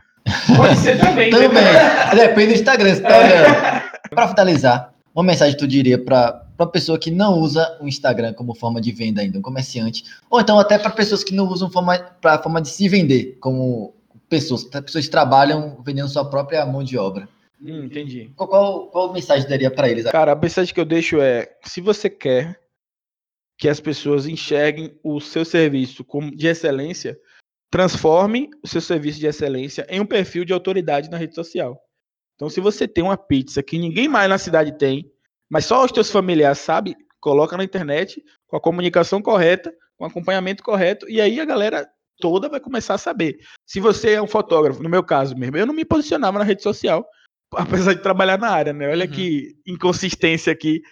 Pode ser também, Também. entendeu? Depende do Instagram. Você tá olhando. Pra finalizar, uma mensagem tu diria pra uma pessoa que não usa o Instagram como forma de venda ainda, um comerciante, ou então até para pessoas que não usam forma, pra forma de se vender, como pessoas, pessoas que trabalham vendendo sua própria mão de obra. Hum, entendi. Qual, qual, qual mensagem daria pra eles? Cara, a mensagem que eu deixo é: se você quer que as pessoas enxerguem o seu serviço como de excelência, transforme o seu serviço de excelência em um perfil de autoridade na rede social. Então, se você tem uma pizza que ninguém mais na cidade tem, mas só os teus familiares sabem, coloca na internet com a comunicação correta, com o acompanhamento correto, e aí a galera toda vai começar a saber. Se você é um fotógrafo, no meu caso mesmo, eu não me posicionava na rede social, apesar de trabalhar na área, né? Olha Uhum. que inconsistência aqui.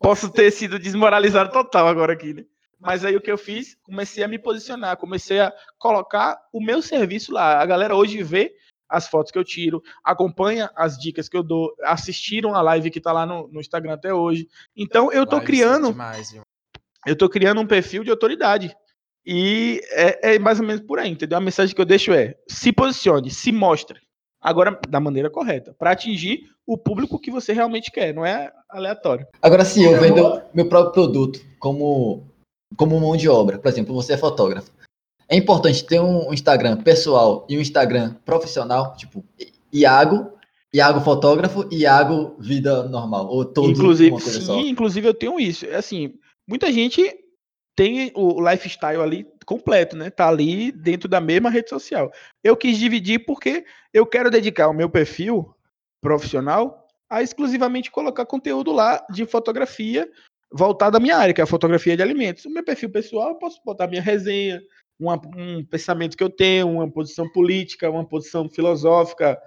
Posso ter sido desmoralizado total agora aqui, né? Mas aí o que eu fiz? Comecei a me posicionar, comecei a colocar o meu serviço lá. A galera hoje vê as fotos que eu tiro, acompanha as dicas que eu dou, assistiram a live que tá lá no, no Instagram até hoje. Então eu tô Live criando demais, eu tô criando um perfil de autoridade. E é, é mais ou menos por aí, entendeu? A mensagem que eu deixo é: se posicione, se mostre. Agora, da maneira correta, para atingir o público que você realmente quer, não é aleatório. Agora, se eu vendo meu próprio produto como, como mão de obra, por exemplo, você é fotógrafo, é importante ter um Instagram pessoal e um Instagram profissional, tipo Iago, Iago fotógrafo e Iago vida normal, ou todos inclusive, sim, só. inclusive eu tenho isso. É assim, muita gente tem o lifestyle ali completo, né? Tá ali dentro da mesma rede social. Eu quis dividir porque eu quero dedicar o meu perfil profissional a exclusivamente colocar conteúdo lá de fotografia voltado à minha área, que é a fotografia de alimentos. O meu perfil pessoal, eu posso botar minha resenha, uma- um pensamento que eu tenho, uma posição política, uma posição filosófica,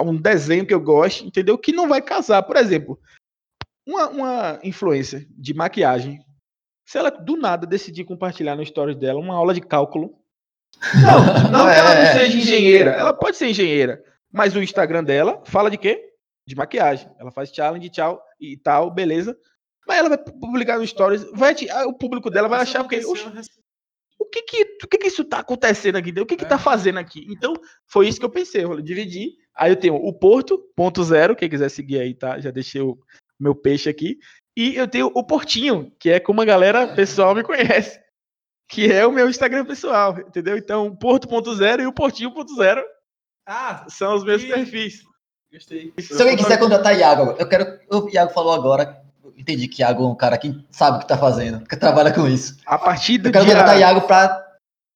um desenho que eu gosto, entendeu? Que não vai casar. Por exemplo, uma, uma influência de maquiagem, se ela do nada decidir compartilhar no stories dela uma aula de cálculo. Não, não que ela não É. seja engenheira, ela pode ser engenheira, mas o Instagram dela fala de quê? De maquiagem. Ela faz challenge, tchau e tal, beleza. Mas ela vai publicar no stories, vai, ah, o público dela vai achar rec- o que que, o que que isso tá acontecendo aqui? O que que É. tá fazendo aqui? Então, foi isso que eu pensei, eu dividi. Aí eu tenho o Porto, ponto zero, quem quiser seguir aí, tá? Já deixei o meu peixe aqui. E eu tenho o Portinho, que é como a galera pessoal me conhece. Que é o meu Instagram pessoal, entendeu? Então, o Porto ponto zero e o Portinho ponto zero Ah, são os meus Ih. perfis. gostei. Se alguém quiser contratar Iago, eu quero. O Iago falou agora, entendi que Iago é um cara que sabe o que tá fazendo, que trabalha com isso. A partir do Eu quero dia... contratar Iago pra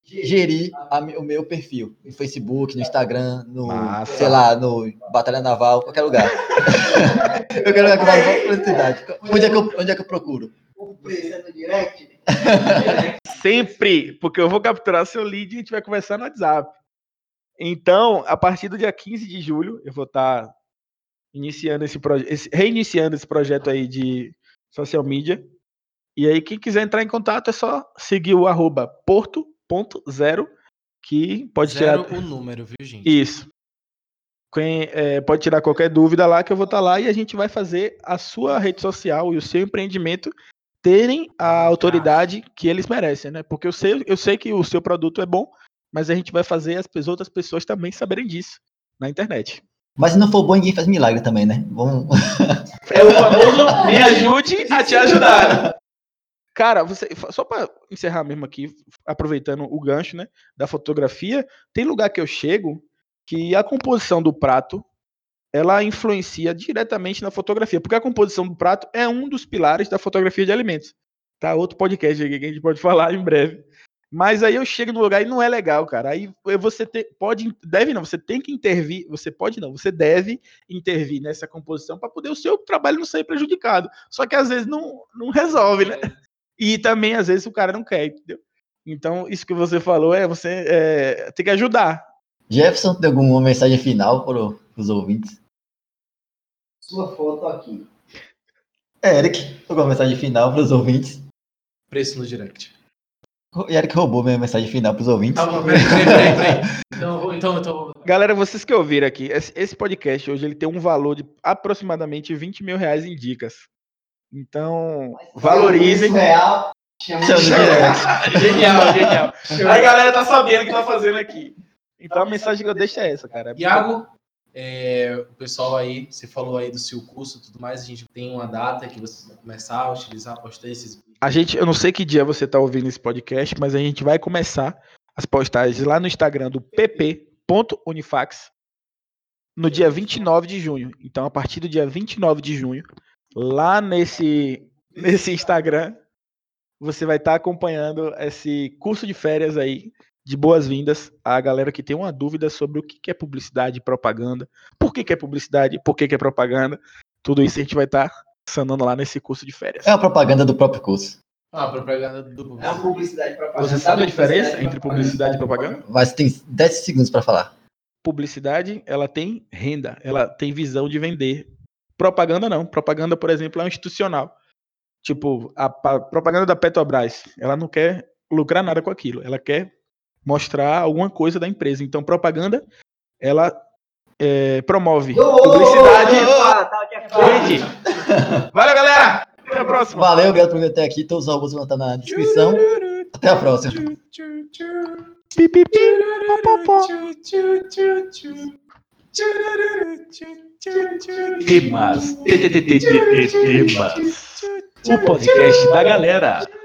gerir a o meu perfil no Facebook, no Instagram, no, Massa. sei lá, no Batalha Naval, qualquer lugar. eu quero contratar uma publicidade. Onde é que eu, onde é que eu procuro? Sempre, porque eu vou capturar seu lead e a gente vai conversar no WhatsApp. Então, a partir do dia 15 de julho, eu vou estar tá iniciando esse projeto, reiniciando esse projeto aí de social media. E aí, quem quiser entrar em contato é só seguir o arroba porto.zero, que pode Zero tirar. o número, viu, gente? Isso. Quem, é, pode tirar qualquer dúvida lá que eu vou estar lá e a gente vai fazer a sua rede social e o seu empreendimento terem a autoridade que eles merecem, né? Porque eu sei, eu sei que o seu produto é bom, mas a gente vai fazer as outras pessoas também saberem disso na internet. Mas se não for bom, ninguém faz milagre também, né? Vamos... É o famoso me ajude a te ajudar. Cara, você só para encerrar mesmo aqui, aproveitando o gancho, né, da fotografia, tem lugar que eu chego que a composição do prato ela influencia diretamente na fotografia, porque a composição do prato é um dos pilares da fotografia de alimentos. Tá outro podcast aqui que a gente pode falar em breve. Mas aí eu chego no lugar e não é legal, cara. Aí você te, pode, deve não, você tem que intervir, você pode não, você deve intervir nessa composição para poder o seu trabalho não sair prejudicado. Só que às vezes não, não resolve, né? E também às vezes o cara não quer, entendeu? Então, isso que você falou é você é, tem que ajudar. Jefferson, tem alguma mensagem final para os ouvintes? Sua foto aqui. Eric, alguma mensagem final para os ouvintes? Preço no direct. O Eric roubou minha mensagem final para os ouvintes. Ah, peraí, peraí, peraí. Então, então, então. Galera, vocês que ouviram aqui, esse podcast hoje ele tem um valor de aproximadamente 20 mil reais em dicas. Então, valorizem. Real. Genial, genial. Aí a galera tá sabendo o que tá fazendo aqui. Então a mensagem que eu deixo é essa, cara. Iago, é, o pessoal aí, você falou aí do seu curso e tudo mais, a gente tem uma data que você vai começar a utilizar, postar esses A gente, eu não sei que dia você tá ouvindo esse podcast, mas a gente vai começar as postagens lá no Instagram do pp.unifax no dia 29 de junho. Então, a partir do dia 29 de junho, lá nesse, nesse Instagram, você vai estar tá acompanhando esse curso de férias aí de boas-vindas à galera que tem uma dúvida sobre o que é publicidade e propaganda, por que é publicidade, por que é propaganda. Tudo isso a gente vai estar tá sanando lá nesse curso de férias. É a propaganda do próprio curso. Ah, propaganda do É uma publicidade propaganda. Você sabe a diferença entre publicidade e propaganda? Mas tem 10 segundos para falar. Publicidade, ela tem renda, ela tem visão de vender. Propaganda não. Propaganda, por exemplo, é um institucional. Tipo, a, a propaganda da Petrobras, ela não quer lucrar nada com aquilo. Ela quer mostrar alguma coisa da empresa. Então, propaganda, ela é, promove publicidade. Gente, valeu, galera! Até a próxima. Valeu, obrigado por vir até aqui. Todos os arrobas vão estar na descrição. Até a próxima. Temas. Temas. O podcast da galera.